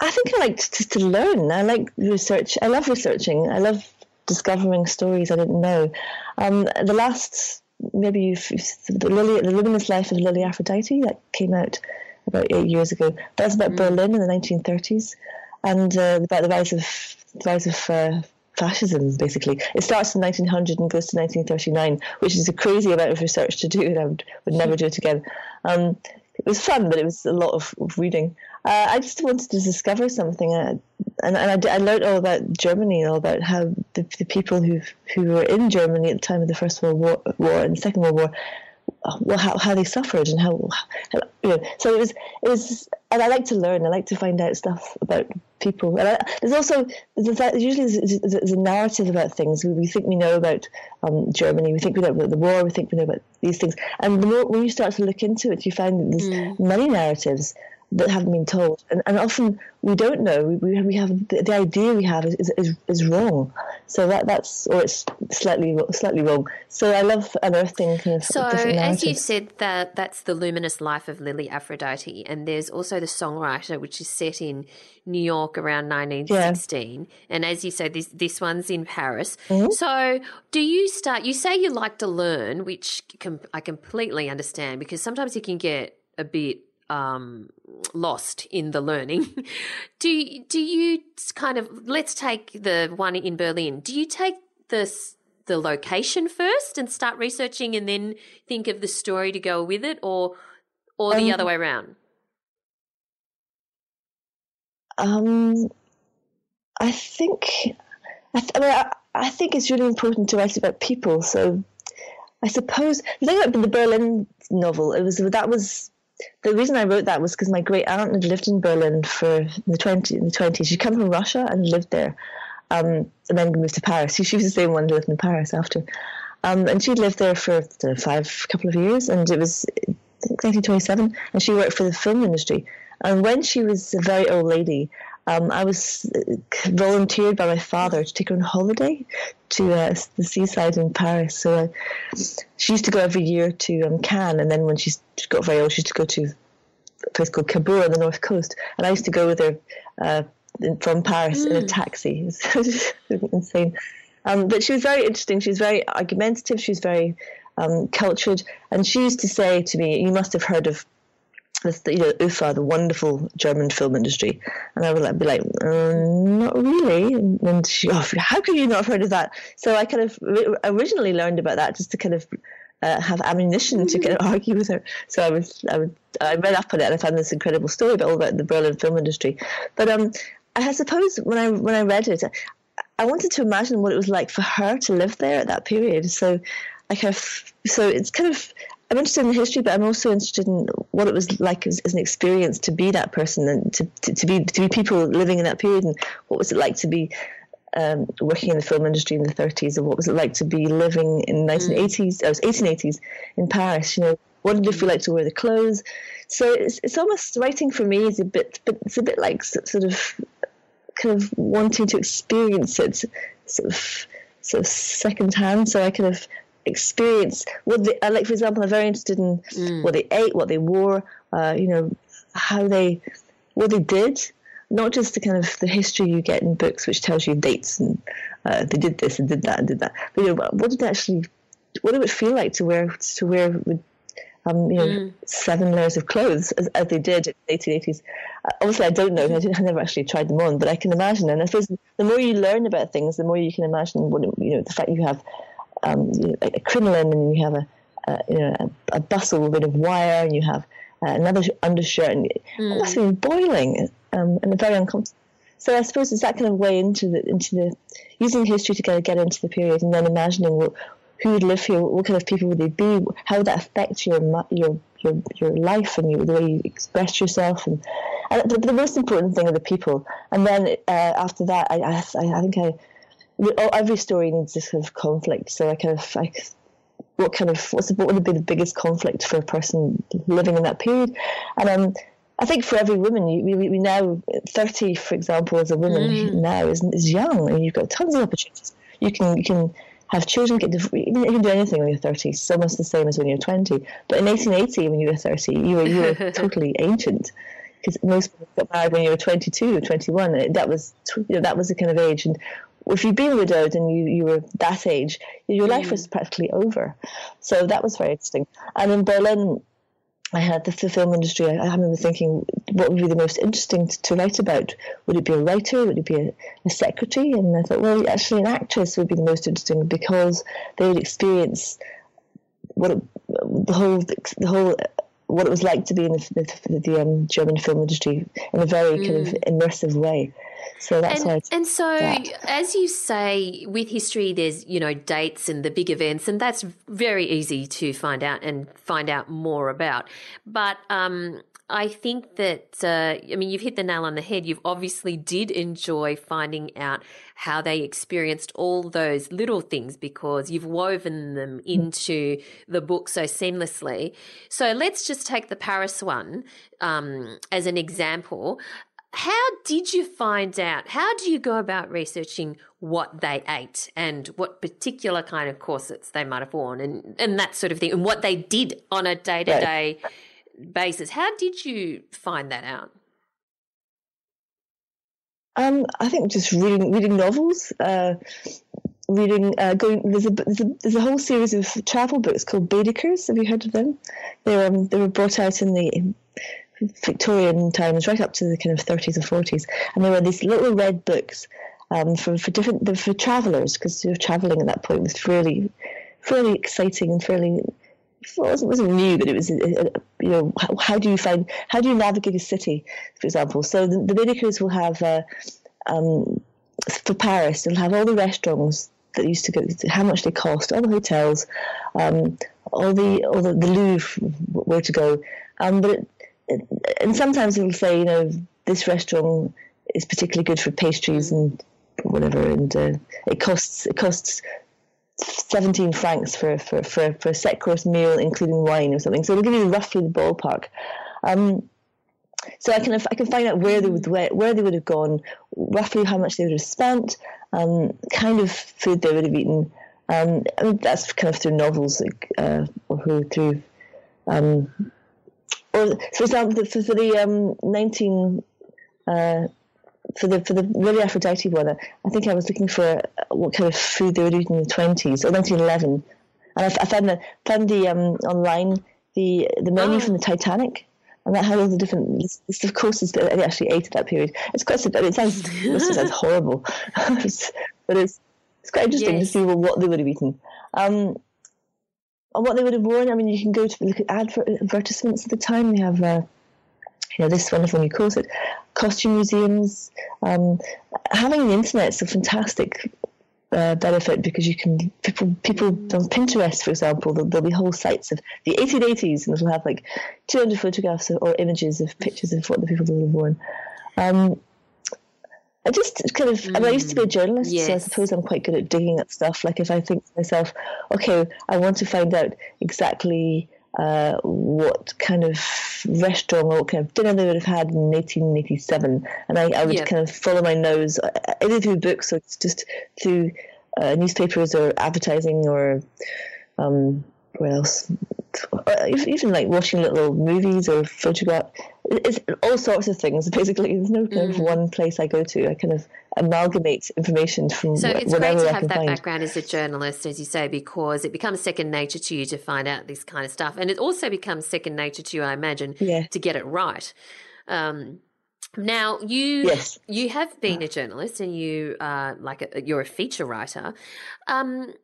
I think I like to, to learn. I like research. I love researching. I love discovering stories I didn't know. Um, the last maybe you've, the Lilly, the Luminous Life of Lilly Aphrodite that came out about eight years ago. That's about mm. Berlin in the 1930s and uh, about the rise of the rise of uh, fascism. Basically, it starts in 1900 and goes to 1939, which is a crazy amount of research to do, and I would, would never do it again. Um, it was fun, but it was a lot of, of reading. Uh, I just wanted to discover something, uh, and, and I, I, learned all about Germany, all about how the, the people who who were in Germany at the time of the First World War, War and the Second World War well, how, how they suffered and how, how, you know so it was it was and I like to learn I like to find out stuff about people and I, there's also there's, usually there's, there's, a narrative about things we, we think we know about um, Germany we think we know about the war we think we know about these things and the more when you start to look into it you find that there's mm. many narratives that haven't been told. And, and often we don't know. We, we have the, the idea we have is, is, is wrong. So that that's or it's slightly slightly wrong. So I love unearthing kind of
so as you said that that's the luminous life of Lilly Aphrodite, and there's also the songwriter which is set in New York around 1916, yeah. and as you say, this this one's in Paris. Mm-hmm. So do you start? You say you like to learn, which com- I completely understand because sometimes you can get a bit um, lost in the learning. do do you kind of let's take the one in Berlin? Do you take the the location first and start researching, and then think of the story to go with it, or or the um, other way around?
Um, I think I, th- I mean I, I think it's really important to write about people. So I suppose the thing about the Berlin novel, it was that was the reason I wrote that was because my great aunt had lived in Berlin for the twenty in the twenties. She'd come from Russia and lived there, um, and then moved to Paris. She, she was the same one who lived in Paris after, um, and she'd lived there for five couple of years, and it was 1927, and she worked for the film industry. And when she was a very old lady, um, I was uh, volunteered by my father to take her on holiday to uh, the seaside in Paris. So uh, she used to go every year to um, Cannes, and then when she got very old, she used to go to a place called Cabourg on the north coast. And I used to go with her uh, from Paris mm. in a mm. taxi. It was insane. Um, but she was very interesting. She was very argumentative. She was very um, cultured, and she used to say to me, "You must have heard of this, you know, UFA, the wonderful German film industry. And I would like, be like, um, not really. And she, oh, how could you not have heard of that? So I kind of originally learned about that just to kind of uh, have ammunition to kind of argue with her. So I was, I, would, I read up on it and I found this incredible story about all about the Berlin film industry. But um, I suppose when I when I read it, I wanted to imagine what it was like for her to live there at that period. So I kind of, so it's kind of I'm interested in the history, but I'm also interested in what it was like as, as an experience to be that person and to, to, to, be to be people living in that period, and what was it like to be um, working in the film industry in the 30s, and what was it like to be living in 1980s? Mm. It was 1880s in Paris. You know, what did it feel like to wear the clothes? So it's it's almost writing for me is a bit, but it's a bit like sort of kind of wanting to experience it, sort of sort of secondhand. So I kind of experience what they uh, like for example i'm very interested in mm. what they ate what they wore uh, you know how they what they did not just the kind of the history you get in books which tells you dates and uh, they did this and did that and did that but you know what did it actually what did it feel like to wear to wear with um, you know, mm. seven layers of clothes as, as, they did in the 1880s. Uh, obviously, I don't know. I, I, never actually tried them on, but I can imagine. And I suppose the more you learn about things, the more you can imagine what you know. The fact you have um, you know, a crinoline and you have a, a you know a, bustle, a, bustle bit of wire and you have uh, another undershirt and mm. it must have been boiling um, and very uncomfortable. So I suppose it's that kind of way into the into the using history to kind of get into the period and then imagining what, who would live here, what kind of people would they be, how would that affect your your your your life and you, the way you express yourself and, and the, the, most important thing are the people. And then uh, after that, I, I I think I every story needs this kind of conflict. So I kind of, I, what kind of, what's the, what would be the biggest conflict for a person living in that period? And um, I think for every woman, you, we, we now, 30, for example, as a woman mm. now is, is young and you've got tons of opportunities. You can, you can have children, get you can do anything when you're 30. It's almost the same as when you're 20. But in 1880, when you were 30, you were, you were totally ancient because most people got married when you were 22 or 21. That was, you know, that was the kind of age. And if you've been widowed and you, you were that age, your life was mm. practically over. So that was very interesting. And in Berlin, I had the, the film industry. I, I, remember thinking, what would be the most interesting to, to write about? Would it be a writer? Would it be a, a, secretary? And I thought, well, actually, an actress would be the most interesting because they would experience what it, the whole the whole what it was like to be in the, the, the um, German film industry in a very mm. kind of mm. immersive way. So that's
and, and so,
that.
as you say, with history, there's you know dates and the big events, and that's very easy to find out and find out more about. But um, I think that uh, I mean you've hit the nail on the head. You've obviously did enjoy finding out how they experienced all those little things because you've woven them mm. into the book so seamlessly. So let's just take the Paris one um, as an example. How did you find out? How do you go about researching what they ate and what particular kind of corsets they might have worn and, and that sort of thing and what they did on a day to day basis? How did you find that out?
Um, I think just reading reading novels, uh, reading uh, going. There's a, there's a there's a whole series of travel books called Baedekers. Have you heard of them? They um, they were brought out in the Victorian times, right up to the kind of 30s and 40s, and there were these little red books um, for for different for travellers because you travelling at that point was fairly fairly exciting and fairly it wasn't new, but it was, uh, uh, you know, how, how, do you find, how do you navigate a city, for example? So the, the Baedekers will have, uh, um, for Paris, they'll have all the restaurants that used to go, how much they cost, all the hotels, um, all the all the, the Louvre, where to go. Um, but it, and sometimes it'll say, you know, this restaurant is particularly good for pastries and whatever, and uh, it costs it costs seventeen francs for for for, for a set course meal, including wine or something. So it'll give you roughly the ballpark. Um, so I can I can find out where they would where, where they would have gone, roughly how much they would have spent, um, kind of food they would have eaten. Um, that's kind of through novels, uh, or through um, or for example, for, for the um, 19 uh, for the for the Lilly Aphrodite one, I think I was looking for what kind of food they were eating in the 20s or 1911, and I, I found the found the um, online the the menu oh. from the Titanic. And that had all the different list of courses that they actually ate at that period. It's quite. I mean, it sounds it sounds horrible, but it's it's quite interesting yes. to see well, what they would have eaten. Um, and what they would have worn. I mean, you can go to look at advertisements at the time. They have, uh, you know, this wonderful new corset, costume museums. Um, having the internet is a fantastic uh, benefit because you can people people on Pinterest, for example, there'll, there'll, be whole sites of the 1880s, and it'll have like 200 photographs or images of pictures of what the people would have worn. Um, I just kind of, mm. I, mean, I used to be a mm. journalist, yes. so I suppose I'm quite good at digging up stuff. Like if I think to myself, okay, I want to find out exactly uh, what kind of restaurant or what kind of dinner they would have had in 1887, and I, I would yeah. kind of follow my nose uh, either through books or just through uh, newspapers or advertising or um, what else? Uh, even like watching little movies or photograph it's all sorts of things basically there's no kind mm. of one place i go to i kind of amalgamate information from
so it's
great
to
have
that
find.
background as a journalist as you say because it becomes second nature to you to find out this kind of stuff and it also becomes second nature to you i imagine
yeah.
to get it right um, now you
yes.
you have been a journalist and you uh, like a, you're a feature writer. Um,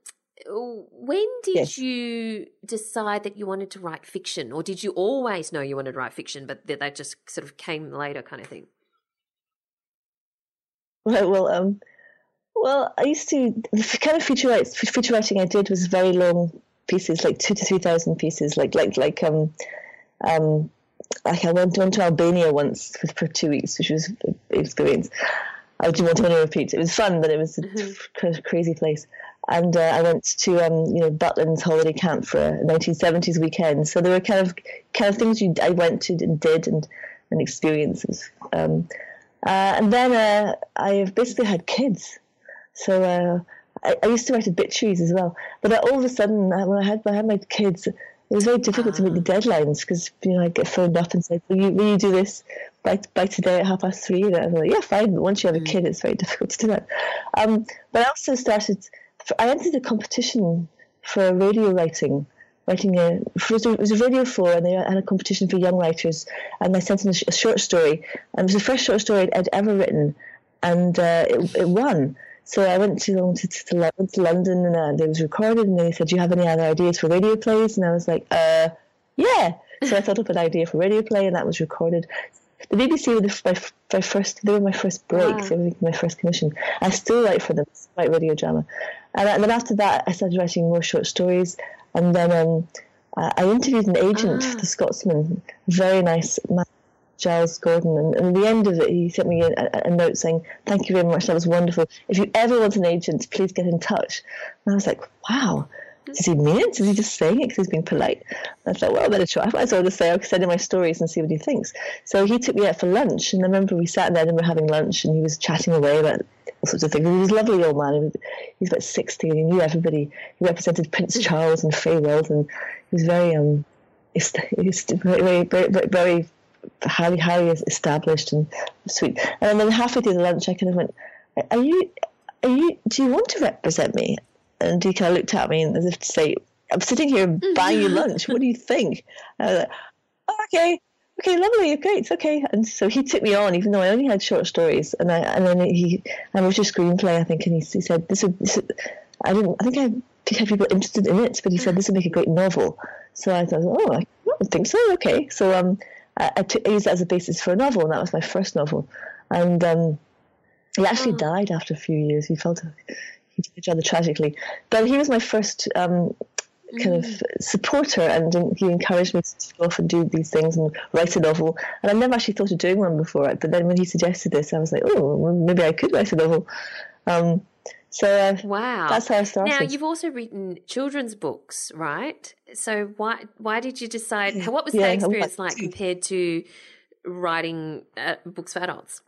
when did yes. you decide that you wanted to write fiction, or did you always know you wanted to write fiction, but that that just sort of came later, kind of thing?
Well, well, um, well, I used to the kind of feature writing, feature writing I did was very long pieces, like two to three thousand pieces, like like like um, um, like I went, went to Albania once for, for two weeks, which was an experience. I didn't want to repeat. It was fun, but it was a mm-hmm. crazy place and uh, I went to um, you know Butlins holiday camp for a 1970s weekend. So there were kind of kind of things you, I went to and did and and experiences. Um, uh, and then uh, I've basically had kids, so uh, I, I, used to write obituaries as well. But all of a sudden, uh, when I had when I had my kids, it was very difficult to meet the ah. deadlines because you know I get phoned up and said, "Will you will you do this by by today at half past three? And I'm like, "Yeah, fine." But once you have a mm. kid, it's very difficult to do that. Um, but I also started I entered a competition for radio writing writing a it was a, it was a radio four, and they had a competition for young writers, and I sent in a, sh- a short story, and it was the first short story I'd, I'd ever written, and uh, it, it won. So I went to, to, to, to London and uh, it was recorded, and they said, "Do you have any other ideas for radio plays?" And I was like, "Uh, yeah." So I thought up an idea for radio play, and that was recorded. The BBC were the, my, my first. They were my first break. Wow. They were my first commission. I still write for them, write radio drama, and, and, then after that, I started writing more short stories, and then um, I interviewed an agent, ah. the Scotsman, very nice man Giles Gordon. And, and, at the end of it, he sent me a, a, note saying, Thank you very much. That was wonderful. If you ever want an agent, please get in touch. And I was like, Wow. Does he mean it? Is he just saying it because he's being polite? I thought, well, I better try. I might as well just say, I'll send him my stories and see what he thinks. So he took me out for lunch, and I remember we sat there and we were having lunch, and he was chatting away about all sorts of things. He was a lovely old man. He was, he was about 60, and he knew everybody. He represented Prince Charles and Fay Weldon. He was very, um, very, very, very, highly, highly established and sweet. And then halfway through the lunch, I kind of went, "Are you, are you? Do you want to represent me?" And he kind of looked at me as if to say, "I'm sitting here buying you lunch. What do you think?" And I was like, oh, "Okay." Okay, lovely, great, okay. And so he took me on, even though I only had short stories. And I and then he, I wrote a screenplay, I think, and he, he said, "This would, this would, I didn't, I think I did have people interested in it, but he said this would make a great novel." So I thought, "Oh, I don't think so. Okay." So um, I, I, took, I used that as a basis for a novel, and that was my first novel. And um, he actually oh. died after a few years. He felt he died rather tragically, but he was my first um, kind mm. of supporter, and he encouraged me to go off and do these things and write a novel. And I never actually thought of doing one before, but then when he suggested this, I was like, oh, well, maybe I could write a novel. Um, so uh,
wow,
that's how I started.
Now you've also written children's books, right? So why why did you decide? What was yeah, that experience like compared to writing uh, books for adults?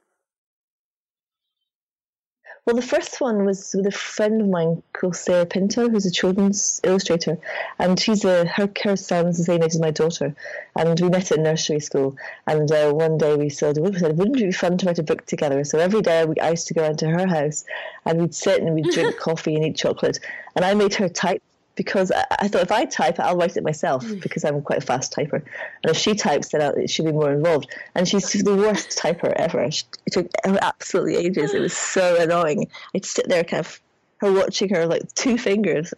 Well, the first one was with a friend of mine called Sara Pinto, who's a children's illustrator, and she's a her her son's the same age as my daughter, and we met at nursery school. And uh, one day we said, wouldn't it be fun to write a book together? So every day we, I used to go into her house, and we'd sit and we'd drink coffee and eat chocolate, and I made her type because I, I, thought if I type it, I'll write it myself mm. because I'm quite a fast typer. And if she types, then I'll, she'll be more involved. And she's the worst typer ever. She, it took absolutely ages. It was so annoying. I'd sit there kind of her watching her like two fingers.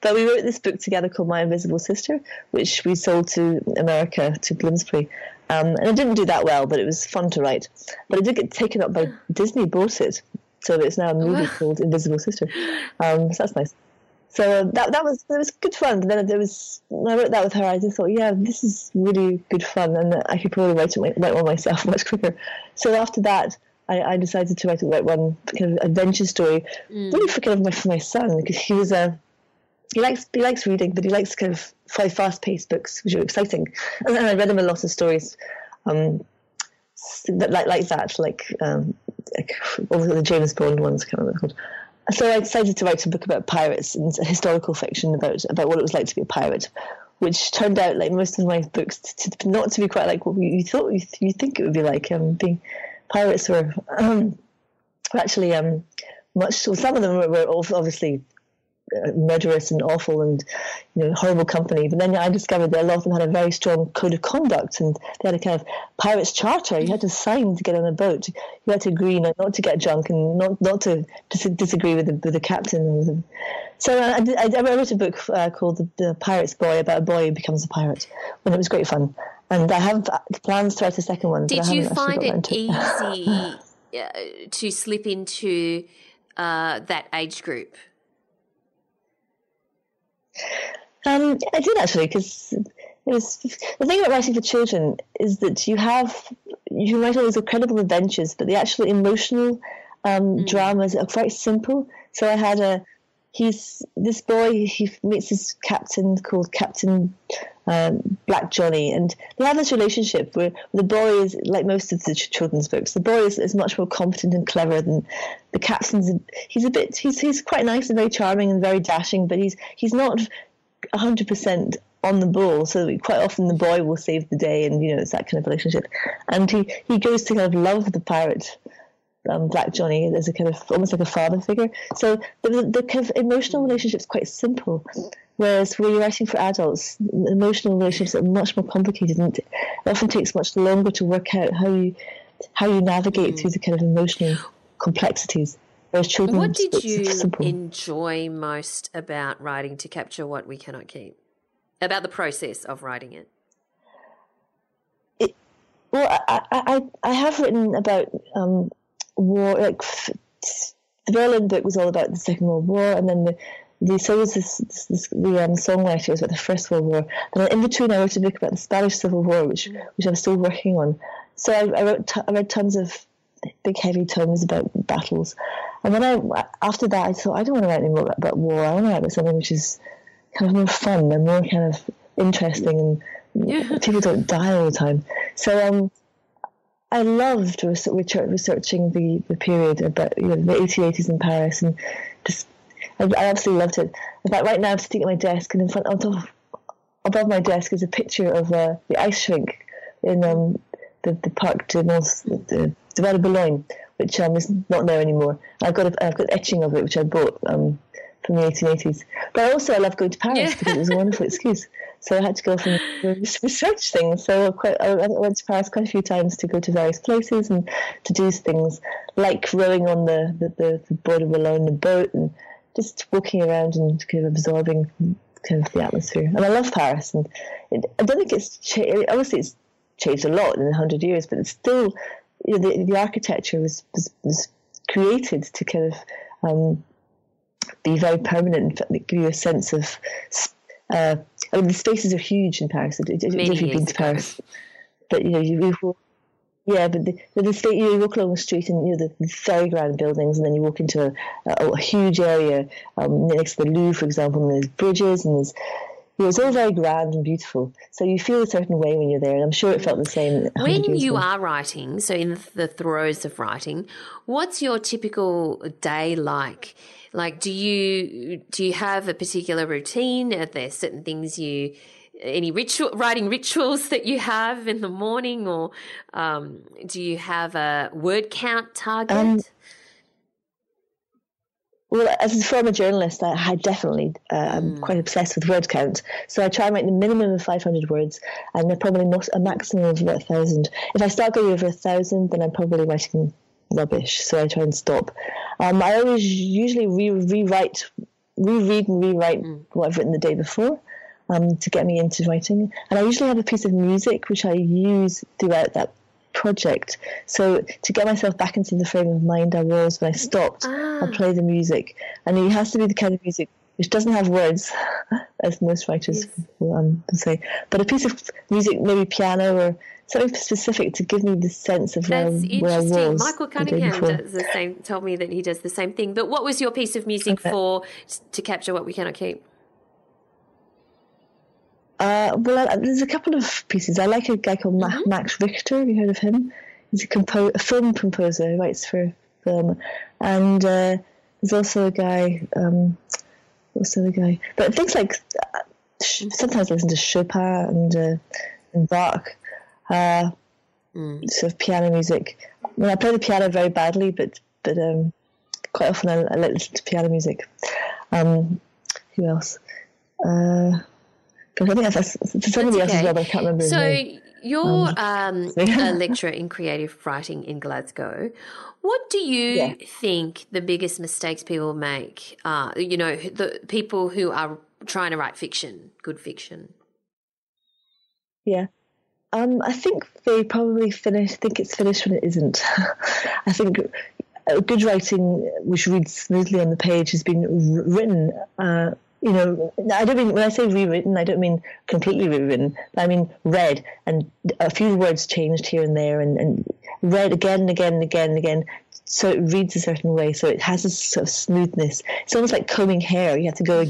But we wrote this book together called My Invisible Sister, which we sold to America, to Bloomsbury. Um, and it didn't do that well, but it was fun to write. But it did get taken up by Disney, bought it. So it's now a movie called Invisible Sister. Um, so that's nice. So that that was it was good fun. But then it was I wrote that with her. I just thought, yeah, this is really good fun, and I could probably write it write one myself much quicker. So after that, I, I decided to write, a write one kind of adventure story, mm. really for kind of my for my son because he was a he likes he likes reading, but he likes kind of quite fast paced books, which are exciting. And I read him a lot of stories, um, like like that, like um, like all the James Bond ones, I can't called so I decided to write a book about pirates and historical fiction about about what it was like to be a pirate, which turned out like most of my books to, to not to be quite like what you thought you, you think it would be like. Um, being pirates were um, actually um, much. Well, some of them were, were obviously murderous and awful and you know horrible company. But then I discovered that a lot of them had a very strong code of conduct and they had a kind of pirates charter. You had to sign to get on a boat. You had to agree not, to get drunk and not not to disagree with the with the captain. So I, I, I wrote a book uh, called the, the, Pirate's Boy about a boy who becomes a pirate, and it was great fun. And I have plans to write a second one.
Did you find it easy uh, to slip into uh, that age group?
Um, I did actually, because it was the thing about writing for children is that you have you write all these incredible adventures, but the actual emotional um, mm. dramas are quite simple. So I had a he's this boy he meets this captain called Captain um, Black Johnny, and they have this relationship where the boy is like most of the ch- children's books. The boy is, is much more competent and clever than the captain's. He's a bit he's he's quite nice and very charming and very dashing, but he's he's not hundred percent on the ball. So quite often the boy will save the day, and you know it's that kind of relationship. And he he goes to kind of love the pirate um, Black Johnny as a kind of almost like a father figure. So the, the, kind of emotional relationship is quite simple, Whereas when you're writing for adults, emotional relationships are much more complicated, and it often takes much longer to work out how you how you navigate mm. through the kind of emotional complexities. Whereas children,
what did you enjoy most about writing to capture what we cannot keep? About the process of writing it.
it well, I, I I have written about um, war. Like the Berlin book was all about the Second World War, and then the the so was this, this, this the um, songwriter was about the First World War. Then in between, I wrote a book about the Spanish Civil War, which mm. which I'm still working on. So I, I wrote t- I read tons of big heavy tomes about battles, and then I after that I thought I don't want to write any more about war. I want to write about something which is kind of more fun and more kind of interesting, and yeah. people don't die all the time. So um, I loved researching the, the period about you know, the 1880s in Paris and just I, I absolutely loved it. In fact, right now I'm sitting at my desk, and in front, on top, above my desk is a picture of uh, the ice rink in um, the the Parc de Mons, the, the de Boulogne, which um, is not there anymore. I've got a, I've got etching of it, which I bought um, from the 1880s. But also, I love going to Paris yeah. because it was a wonderful excuse. So I had to go from research things. So quite, I went to Paris quite a few times to go to various places and to do things like rowing on the the, the, the border below the boat and just walking around and kind of absorbing kind of the atmosphere. And I love Paris, and it, I don't think it's changed. Obviously, it's changed a lot in a hundred years, but it's still you know the, the architecture was, was, was created to kind of um, be very permanent and give you a sense of. Uh, I mean, the spaces are huge in Paris. If you've been to Paris, but you know, you, you yeah, but the, the state you walk along the street and you know the, the very grand buildings, and then you walk into a, a, a huge area um, next to the Louvre, for example, and there's bridges and there's know, it's all very grand and beautiful. So you feel a certain way when you're there, and I'm sure it felt the same.
When you ago. are writing, so in the throes of writing, what's your typical day like? Like, do you do you have a particular routine? Are there certain things you any ritual writing rituals that you have in the morning, or um, do you have a word count target? Um,
well, as a former journalist, I, I definitely uh, I'm mm. quite obsessed with word count. So I try and write the minimum of 500 words, and probably not a maximum of about a thousand. If I start going over a thousand, then I'm probably writing rubbish. So I try and stop. Um, I always usually re- rewrite, reread and rewrite mm. what I've written the day before um, to get me into writing. And I usually have a piece of music which I use throughout that project. So to get myself back into the frame of mind I was when I stopped, ah. I play the music. And it has to be the kind of music which doesn't have words, as most writers yes. will, um, say, but a piece of music, maybe piano or something specific to give me the sense of where, where I was.
Michael Cunningham does the same. Told me that he does the same thing. But what was your piece of music okay. for to capture what we cannot keep?
Uh, well, I, there's a couple of pieces. I like a guy called mm-hmm. Max Richter. Have you heard of him? He's a, compo- a film composer. He writes for film. And uh, there's also a guy. Um, what's the other guy? But things like uh, sometimes I listen to Chopin and uh, and Bach, uh, mm. sort of piano music. I, mean, I play the piano very badly, but but um, quite often I, I listen to piano music. Um, who else? Uh, I think that's, somebody okay. else as well, but I can't remember.
So you're um, a lecturer in creative writing in Glasgow. What do you yeah. think the biggest mistakes people make are? You know, the people who are trying to write fiction, good fiction.
Yeah. Um, I think they probably finish. Think it's finished when it isn't. I think good writing, which reads smoothly on the page, has been written uh, you know, I don't mean when I say rewritten, I don't mean completely rewritten. I mean read and a few words changed here and there, and, and read again and again and again and again, so it reads a certain way. So it has a sort of smoothness. It's almost like combing hair. You have to go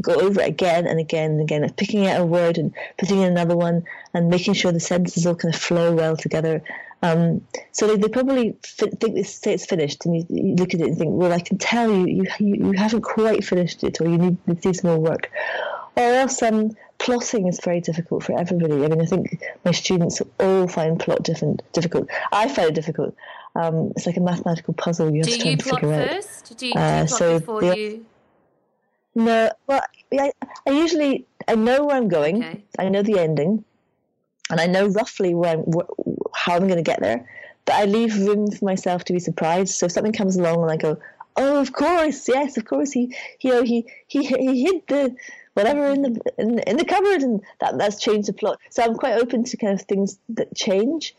go over it again and again and again, picking out a word and putting in another one, and making sure the sentences all kind of flow well together. Um, so they, they probably think they say it's finished, and you, you, look at it and think, well, I can tell you, you you, you haven't quite finished it, or you need, to do some more work. Or else, um, plotting is very difficult for everybody. I mean, I think my students all find plot different, difficult. I find it difficult. Um, it's like a mathematical puzzle. You have do to try and figure
first? out. Do you, do you uh, plot so before you?
No, well, I, I usually I know where I'm going. Okay. I know the ending, and I know roughly where I'm, wh- how I'm going to get there. But I leave room for myself to be surprised. So if something comes along and I go, "Oh, of course, yes, of course," he, you oh, know, he he he hid the whatever in the in, in the cupboard, and that that's changed the plot. So I'm quite open to kind of things that change.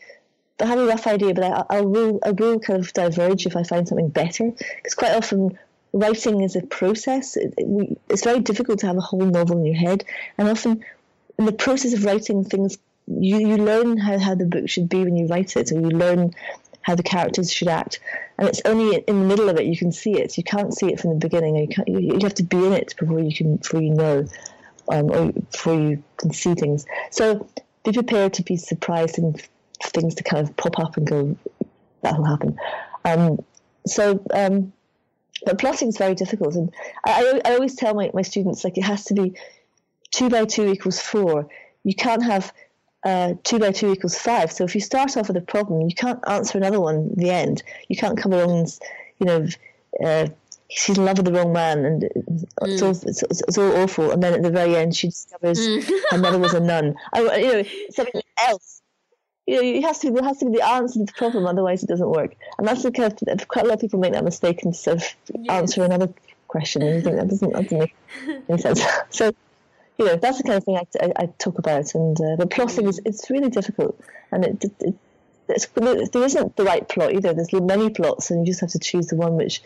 I have a rough idea, but I, I will I will kind of diverge if I find something better. Because quite often writing is a process. It, it, it's very difficult to have a whole novel in your head, and often in the process of writing things, you, you learn how, how the book should be when you write it, or you learn how the characters should act. And it's only in the middle of it you can see it. You can't see it from the beginning. You can't. You, you have to be in it before you can before you know, um, or before you can see things. So be prepared to be surprised and things to kind of pop up and go, that'll happen. Um, so um, but plotting is very difficult, and I, I always tell my, my students like it has to be two by two equals four. You can't have uh, two by two equals five. So if you start off with a problem, you can't answer another one at the end. You can't come along and you know. Uh, she's in love with the wrong man, and it's, mm. all, it's, it's, all awful. And then at the very end, she discovers mm. her mother was a nun. I, you know, something else you know, it has to be, there has to be the answer to the problem, otherwise it doesn't work. And that's the kind of, quite a lot of people make that mistake and sort of yes. answer another question, and you think that doesn't, that doesn't make any sense. so, you know, that's the kind of thing I, I, I talk about. And uh, but plotting is it's really difficult, and it, it there isn't the right plot either. There's many plots, and you just have to choose the one which,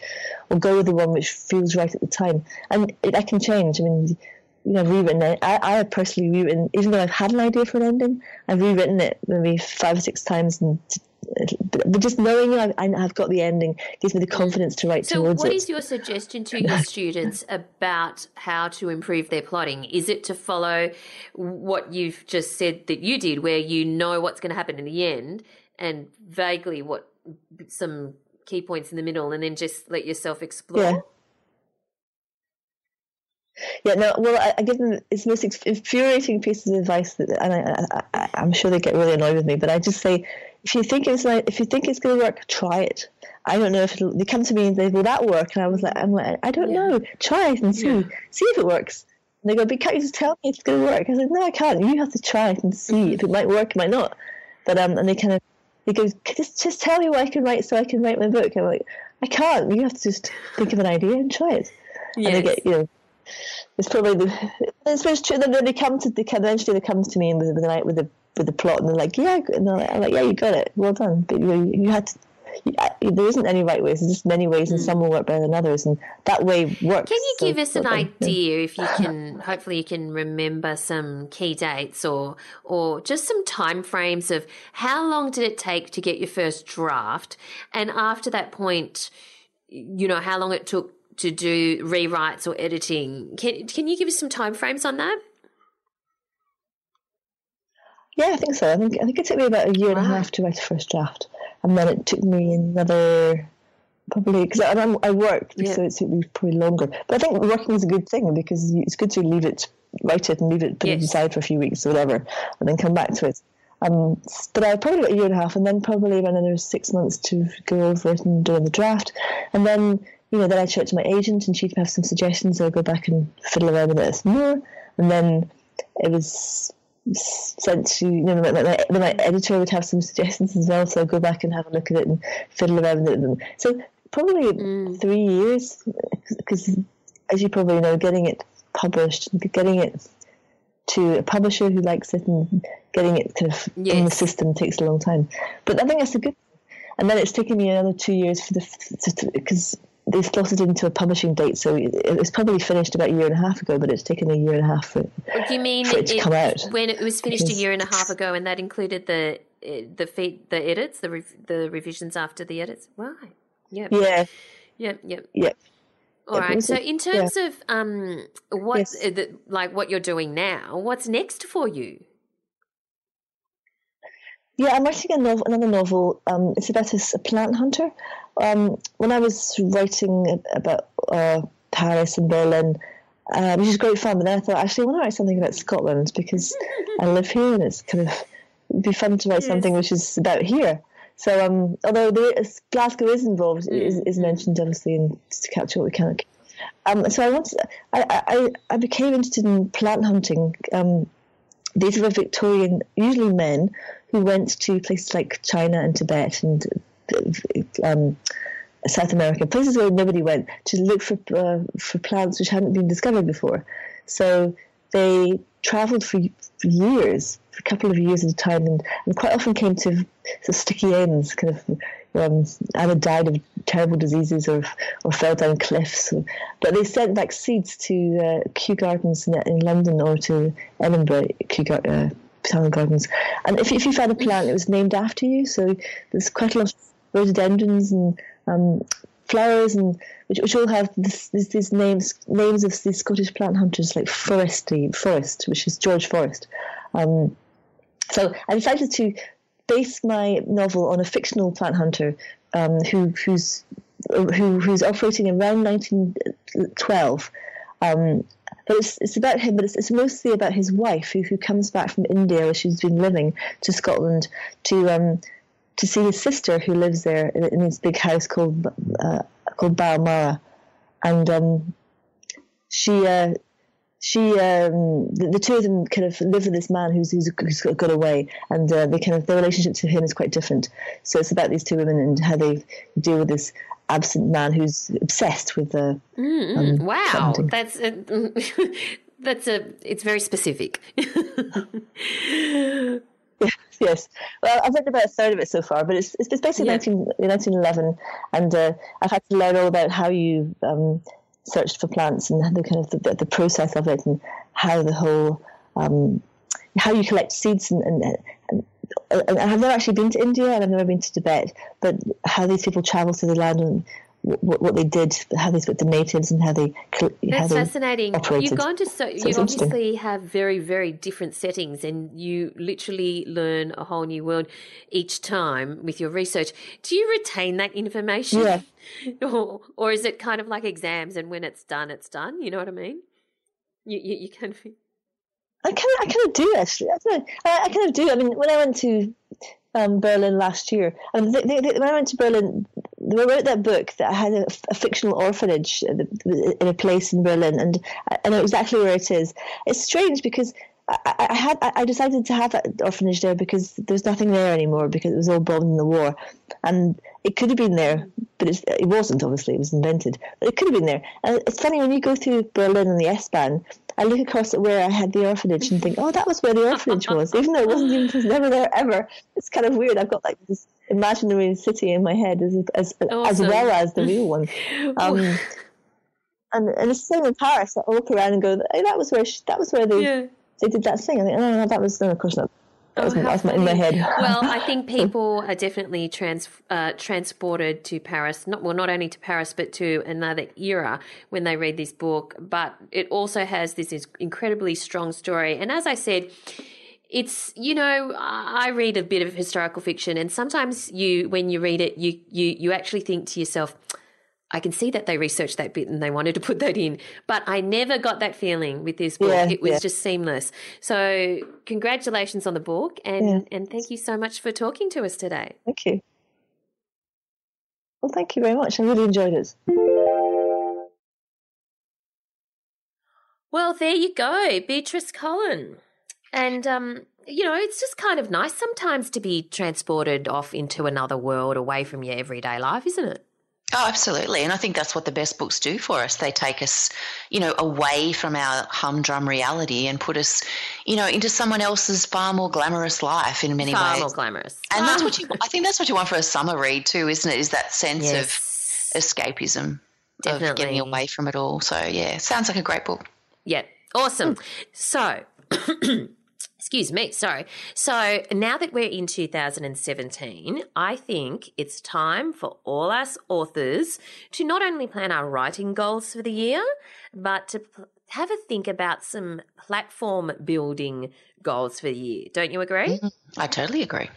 or go with the one which feels right at the time. And it, that can change. I mean, you know, rewritten it. I, I have personally rewritten, even though I've had an idea for an ending, I've rewritten it maybe five or six times. And just knowing I've, I've got the ending gives me the confidence to write
so
towards
it. So,
what
is your suggestion to your students about how to improve their plotting? Is it to follow what you've just said that you did, where you know what's going to happen in the end and vaguely what some key points in the middle, and then just let yourself explore?
Yeah. Yeah, no, well, I, I give them it's the most infuriating pieces of advice, that, and I, I, I'm sure they get really annoyed with me. But I just say, if you think it's like, if you think it's going to work, try it. I don't know if it'll, they come to me and they will that work, and I was like, I'm like, I don't yeah. know, try it and see, yeah. see if it works. And they go, but can't you just tell me it's going to work? I said, no, I can't. You have to try it and see mm-hmm. if it might work, it might not. But um, and they kind of they go, just just tell me what I can write so I can write my book. I'm like, I can't. You have to just think of an idea and try it. Yes. And they get you know it's probably the it's true that they come to they eventually they come to me with with the with the with the plot and they're like yeah and they're like, I'm like yeah you got it well done but you you had to you, there isn't any right ways. There's just many ways, and mm. some will work better than others, and that way works.
Can you give us an idea, if you can? Hopefully, you can remember some key dates or or just some time frames of how long did it take to get your first draft, and after that point, you know how long it took to do rewrites or editing. Can can you give us some time frames on that?
Yeah, I think so. I think I think it took me about a year wow. and a half to write the first draft, and then it took me another probably because I, I worked, yeah. so it took me probably longer. But I think working is a good thing because it's good to leave it, write it, and leave it put yes. it aside for a few weeks or whatever, and then come back to it. Um, but I probably about a year and a half, and then probably another six months to go over it and do the draft, and then you know, then I'd show it to my agent and she'd have some suggestions. So I'd go back and fiddle around with it some more. And then it was sent to, you know, my, my, my, editor would have some suggestions as well. So I'd go back and have a look at it and fiddle around with it. So probably mm. three years, because as you probably know, getting it published, getting it to a publisher who likes it and getting it kind of yes. in the system takes a long time. But I think that's a good and then it's taken me another two years for the because they slotted into a publishing date, so it's probably finished about a year and a half ago, but it's taken a year and a half for,
do you mean
for it to come out.
When it was finished because, a year and a half ago, and that included the the feed, the edits, the re, the revisions after the edits, right?
Yep. Yeah.
Yep. Yep.
Yep.
All right. So, in terms yeah. of um, what yes. the, like what you're doing now, what's next for you?
Yeah, I'm writing a novel, another novel. Um, it's about a, a plant hunter. Um, when I was writing about uh, Paris and Berlin, uh, which is great fun, but then I thought actually I want to write something about Scotland because I live here and it's kind of it'd be fun to write yes. something which is about here. So um, although there Glasgow is involved, mm. is, is mentioned obviously, and to capture what we can. Um, so I wanted, I, I, I became interested in plant hunting. Um, these were Victorian, usually men, who went to places like China and Tibet and um, South America, places where nobody went, to look for uh, for plants which hadn't been discovered before. So they travelled for, for years, for a couple of years at a time, and, and quite often came to sticky ends, kind of um, either died of terrible diseases or or fell down cliffs. But they sent back seeds to uh, Kew Gardens in, in, London or to Edinburgh, Kew uh, Gardens. And if, if you found a plant, it was named after you. So there's quite a lot of rhododendrons and um, flowers and which, which all have this, this, these names names of these Scottish plant hunters like Forrestii Forrest, which is George Forrest. Um, so I decided to base my novel on a fictional plant hunter um, who who's who, who's operating around 1912. Um, but it's, it's about him, but it's, it's mostly about his wife who, who comes back from India where she's been living to Scotland to um, to see his sister who lives there in, this big house called uh, called Balmara, and um, she uh, she um, the, the, two of them kind of live with this man who's who's, who's got away, and uh, they kind of their relationship to him is quite different. So it's about these two women and how they deal with this absent man who's obsessed with the.
Mm, um, wow, that's a, that's a it's very specific.
yes, yes. Well, I've read about a third of it so far, but it's it's basically yeah. 19, 1911, and uh, I've had to learn all about how you um, searched for plants and the kind of the, the process of it and how the whole um, how you collect seeds and, and, and I've never actually been to India and I've never been to Tibet, but how these people travel to the land and what, what they did, how they spoke to natives, and how they.
how That's how fascinating. You've gone to so, so you obviously have very very different settings, and you literally learn a whole new world each time with your research. Do you retain that information?
Yeah.
or, or is it kind of like exams, and when it's done, it's done? You know what I mean? You you, you of.
I kind of, I kind of do actually. I, kind of, I, I kind of do. I mean, when I went to um, Berlin last year, I mean, they, they, when I went to Berlin, I wrote that book that had a, a, fictional orphanage uh, in a place in Berlin, and uh, I know exactly where it is. It's strange because I, I had I decided to have that orphanage there because there's nothing there anymore because it was all bombed in the war, and it could have been there, but it wasn't. Obviously, it was invented, but it could have been there. And it's funny when you go through Berlin and the S-Bahn, I look across at where I had the orphanage and think, oh, that was where the orphanage was, even though it wasn't even it was never there ever. It's kind of weird. I've got like this imaginary city in my head as as, awesome. as well as the real one. Um, and and it's the same in Paris. I walk around and go, hey, that was where she, that was where they yeah. they did that thing. I think, oh no, no that was no, of course not. That was, oh, that was in my head.
well, I think people are definitely trans, uh, transported to Paris. Not well, not only to Paris, but to another era when they read this book. But it also has this incredibly strong story. And as I said, it's you know I read a bit of historical fiction, and sometimes you when you read it, you you you actually think to yourself. I can see that they researched that bit and they wanted to put that in, but I never got that feeling with this book. Yeah, it was yeah. just seamless. So, congratulations on the book, and yeah. and thank you so much for talking to us today.
Thank you. Well, thank you very much. I really enjoyed it.
Well, there you go, Beatrice Colin. And, um, you know, it's just kind of nice sometimes to be transported off into another world away from your everyday life, isn't it?
Oh, absolutely. And I think that's what the best books do for us. They take us, you know, away from our humdrum reality and put us, you know, into someone else's far more glamorous life in many
far
ways.
more glamorous.
And that's what you, I think that's what you want for a summer read too, isn't it? Is that sense yes. of escapism, Definitely. of getting away from it all. So, yeah, sounds like a great book.
Yeah. Awesome. So, Excuse me, sorry. So now that we're in 2017, I think it's time for all us authors to not only plan our writing goals for the year, but to have a think about some platform building goals for the year. Don't you agree?
Mm-hmm. I totally agree.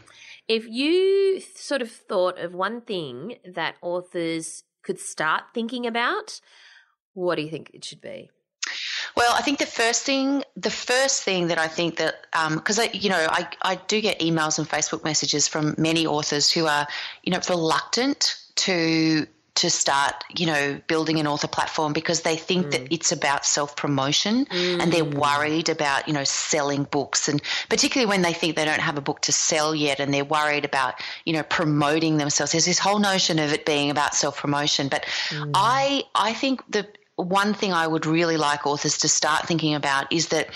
If you sort of thought of one thing that authors could start thinking about, what do you think it should be?
Well, I think the first thing, the first thing that I think that, because um, I, you know, I, I do get emails and Facebook messages from many authors who are, you know, reluctant to to start, you know, building an author platform because they think mm. that it's about self promotion mm. and they're mm. worried about, you know, selling books. And particularly when they think they don't have a book to sell yet and they're worried about, you know, promoting themselves. There's this whole notion of it being about self promotion. But mm. I, I think the one thing I would really like authors to start thinking about is that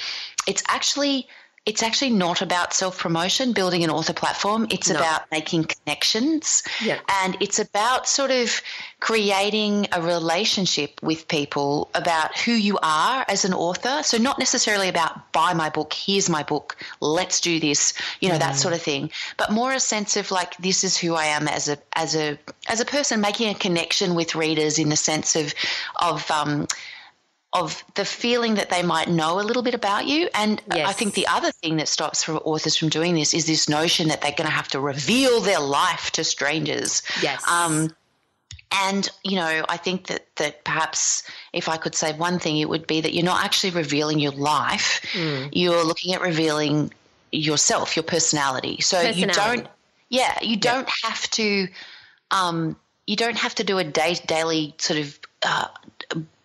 it's actually it's actually not about self promotion, building an author platform. It's no. about making connections.
Yeah.
And it's about sort of creating a relationship with people about who you are as an author. So, not necessarily about buy my book, here's my book, let's do this, you know, mm. that sort of thing, but more a sense of like, this is who I am as a, as a, as a person, making a connection with readers in the sense of, of, um, of the feeling that they might know a little bit about you. And yes. I think the other thing that stops for authors from doing this is this notion that they're going to have to reveal their life to strangers.
Yes.
Um, and you know, I think that that perhaps if I could say one thing, it would be that you're not actually revealing your life. Mm. You're looking at revealing yourself, your personality. So personality. you don't, yeah, you don't have to. Um, you don't have to do a day, daily sort of uh,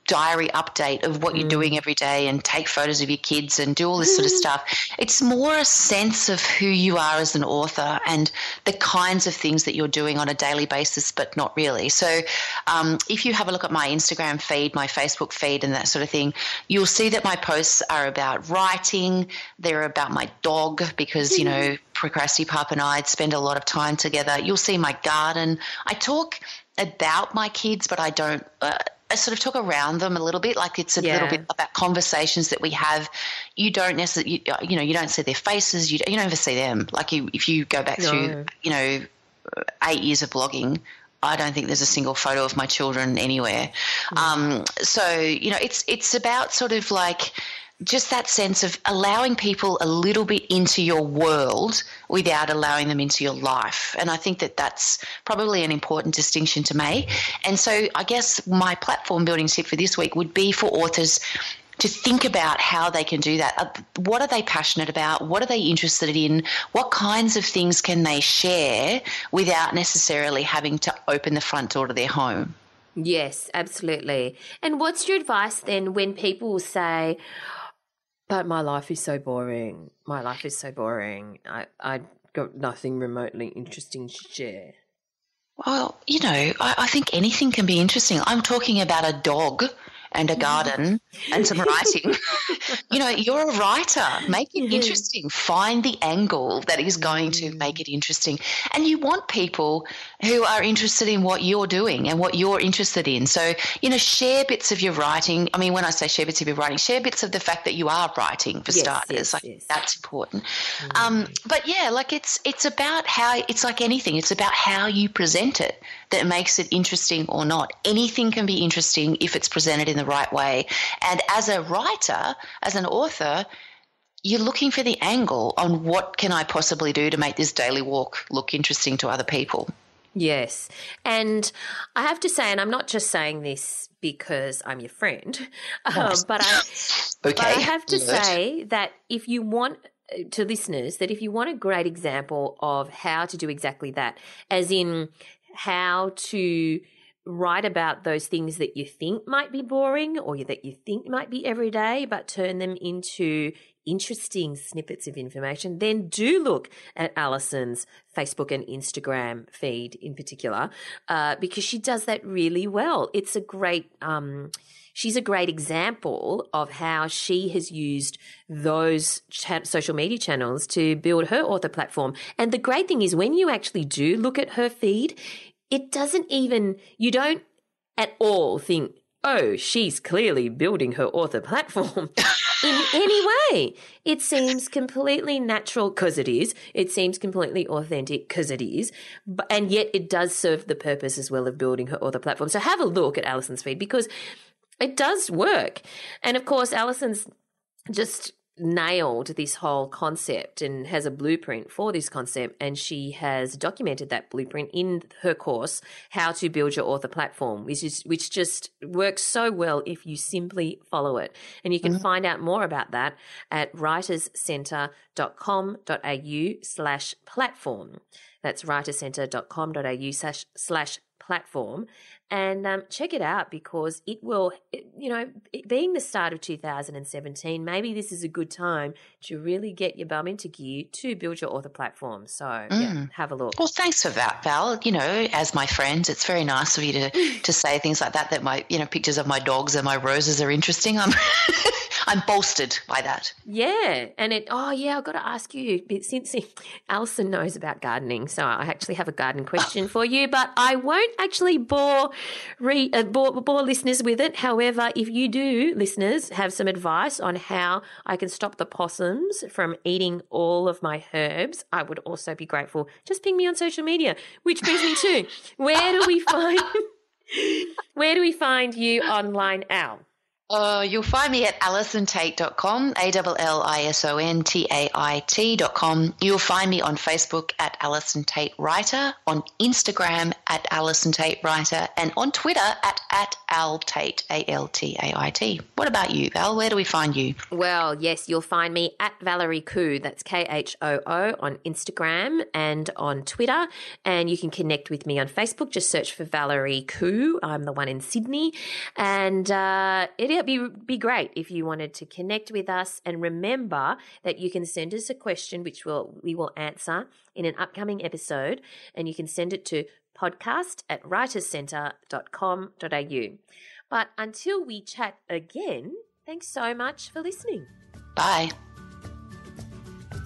diary update of what mm. you're doing every day and take photos of your kids and do all this sort of mm. stuff. It's more a sense of who you are as an author and the kinds of things that you're doing on a daily basis, but not really. So, um, if you have a look at my Instagram feed, my Facebook feed, and that sort of thing, you'll see that my posts are about writing. They're about my dog because, you know, mm. Procrasti Pup and I spend a lot of time together. You'll see my garden. I talk about my kids, but I don't. Uh, I sort of talk around them a little bit, like it's a yeah. little bit about conversations that we have. You don't necessarily, you, you know, you don't see their faces. You don't, you don't ever see them. Like you, if you go back no. through, you know, eight years of blogging, I don't think there's a single photo of my children anywhere. Mm. Um, so you know, it's it's about sort of like just that sense of allowing people a little bit into your world without allowing them into your life. And I think that that's probably an important distinction to make. And so I guess my platform building tip for this week would be for authors to think about how they can do that. Uh, what are they passionate about? What are they interested in? What kinds of things can they share without necessarily having to open the front door to their home?
Yes, absolutely. And what's your advice then when people say, but my life is so boring. My life is so boring. I I got nothing remotely interesting to share.
Well, you know, I, I think anything can be interesting. I'm talking about a dog and a garden and some writing. you know, you're a writer. Make it interesting. Find the angle that is going to make it interesting. And you want people who are interested in what you're doing and what you're interested in. So, you know, share bits of your writing. I mean, when I say share bits of your writing, share bits of the fact that you are writing for yes, starters. Yes, like yes. that's important. Mm. Um, but yeah, like it's it's about how it's like anything. It's about how you present it that makes it interesting or not. Anything can be interesting if it's presented in the right way. And as a writer, as an author, you're looking for the angle on what can I possibly do to make this daily walk look interesting to other people.
Yes. And I have to say, and I'm not just saying this because I'm your friend, um, but, I, okay. but I have to say that if you want uh, to listeners that if you want a great example of how to do exactly that, as in how to write about those things that you think might be boring or that you think might be everyday, but turn them into interesting snippets of information, then do look at Allison's Facebook and Instagram feed in particular, uh, because she does that really well. It's a great, um, she's a great example of how she has used those cha- social media channels to build her author platform. And the great thing is when you actually do look at her feed, it doesn't even, you don't at all think, oh, she's clearly building her author platform in any way. It seems completely natural because it is. It seems completely authentic because it is. But, and yet it does serve the purpose as well of building her author platform. So have a look at Allison's feed because it does work. And of course, Allison's just nailed this whole concept and has a blueprint for this concept and she has documented that blueprint in her course how to build your author platform which is which just works so well if you simply follow it and you can mm-hmm. find out more about that at writerscentre.com.au slash platform that's writerscentre.com.au slash slash platform and um, check it out because it will, you know, it being the start of 2017, maybe this is a good time to really get your bum into gear to build your author platform. So, mm. yeah, have a look.
Well, thanks for that, Val. You know, as my friend, it's very nice of you to, to say things like that, that my, you know, pictures of my dogs and my roses are interesting. I'm I'm bolstered by that.
Yeah, and it. Oh yeah, I've got to ask you since Allison knows about gardening, so I actually have a garden question for you, but I won't actually bore, re, uh, bore bore listeners with it. However, if you do, listeners, have some advice on how I can stop the possums from eating all of my herbs, I would also be grateful. Just ping me on social media. Which brings me to where do we find where do we find you online, Al?
Uh, you'll find me at allisontait.com, A-L-L-I-S-O-N-T-A-I-T.com. You'll find me on Facebook at Allison Tait Writer, on Instagram at Allison Tait Writer, and on Twitter at, at Al Tait, A-L-T-A-I-T. What about you, Val? Where do we find you?
Well, yes, you'll find me at Valerie Khoo, that's K-H-O-O, on Instagram and on Twitter. And you can connect with me on Facebook. Just search for Valerie Khoo. I'm the one in Sydney. And uh, it it'd be, be great if you wanted to connect with us. And remember that you can send us a question, which we'll, we will answer in an upcoming episode. And you can send it to podcast at writerscentre.com.au. But until we chat again, thanks so much for listening.
Bye.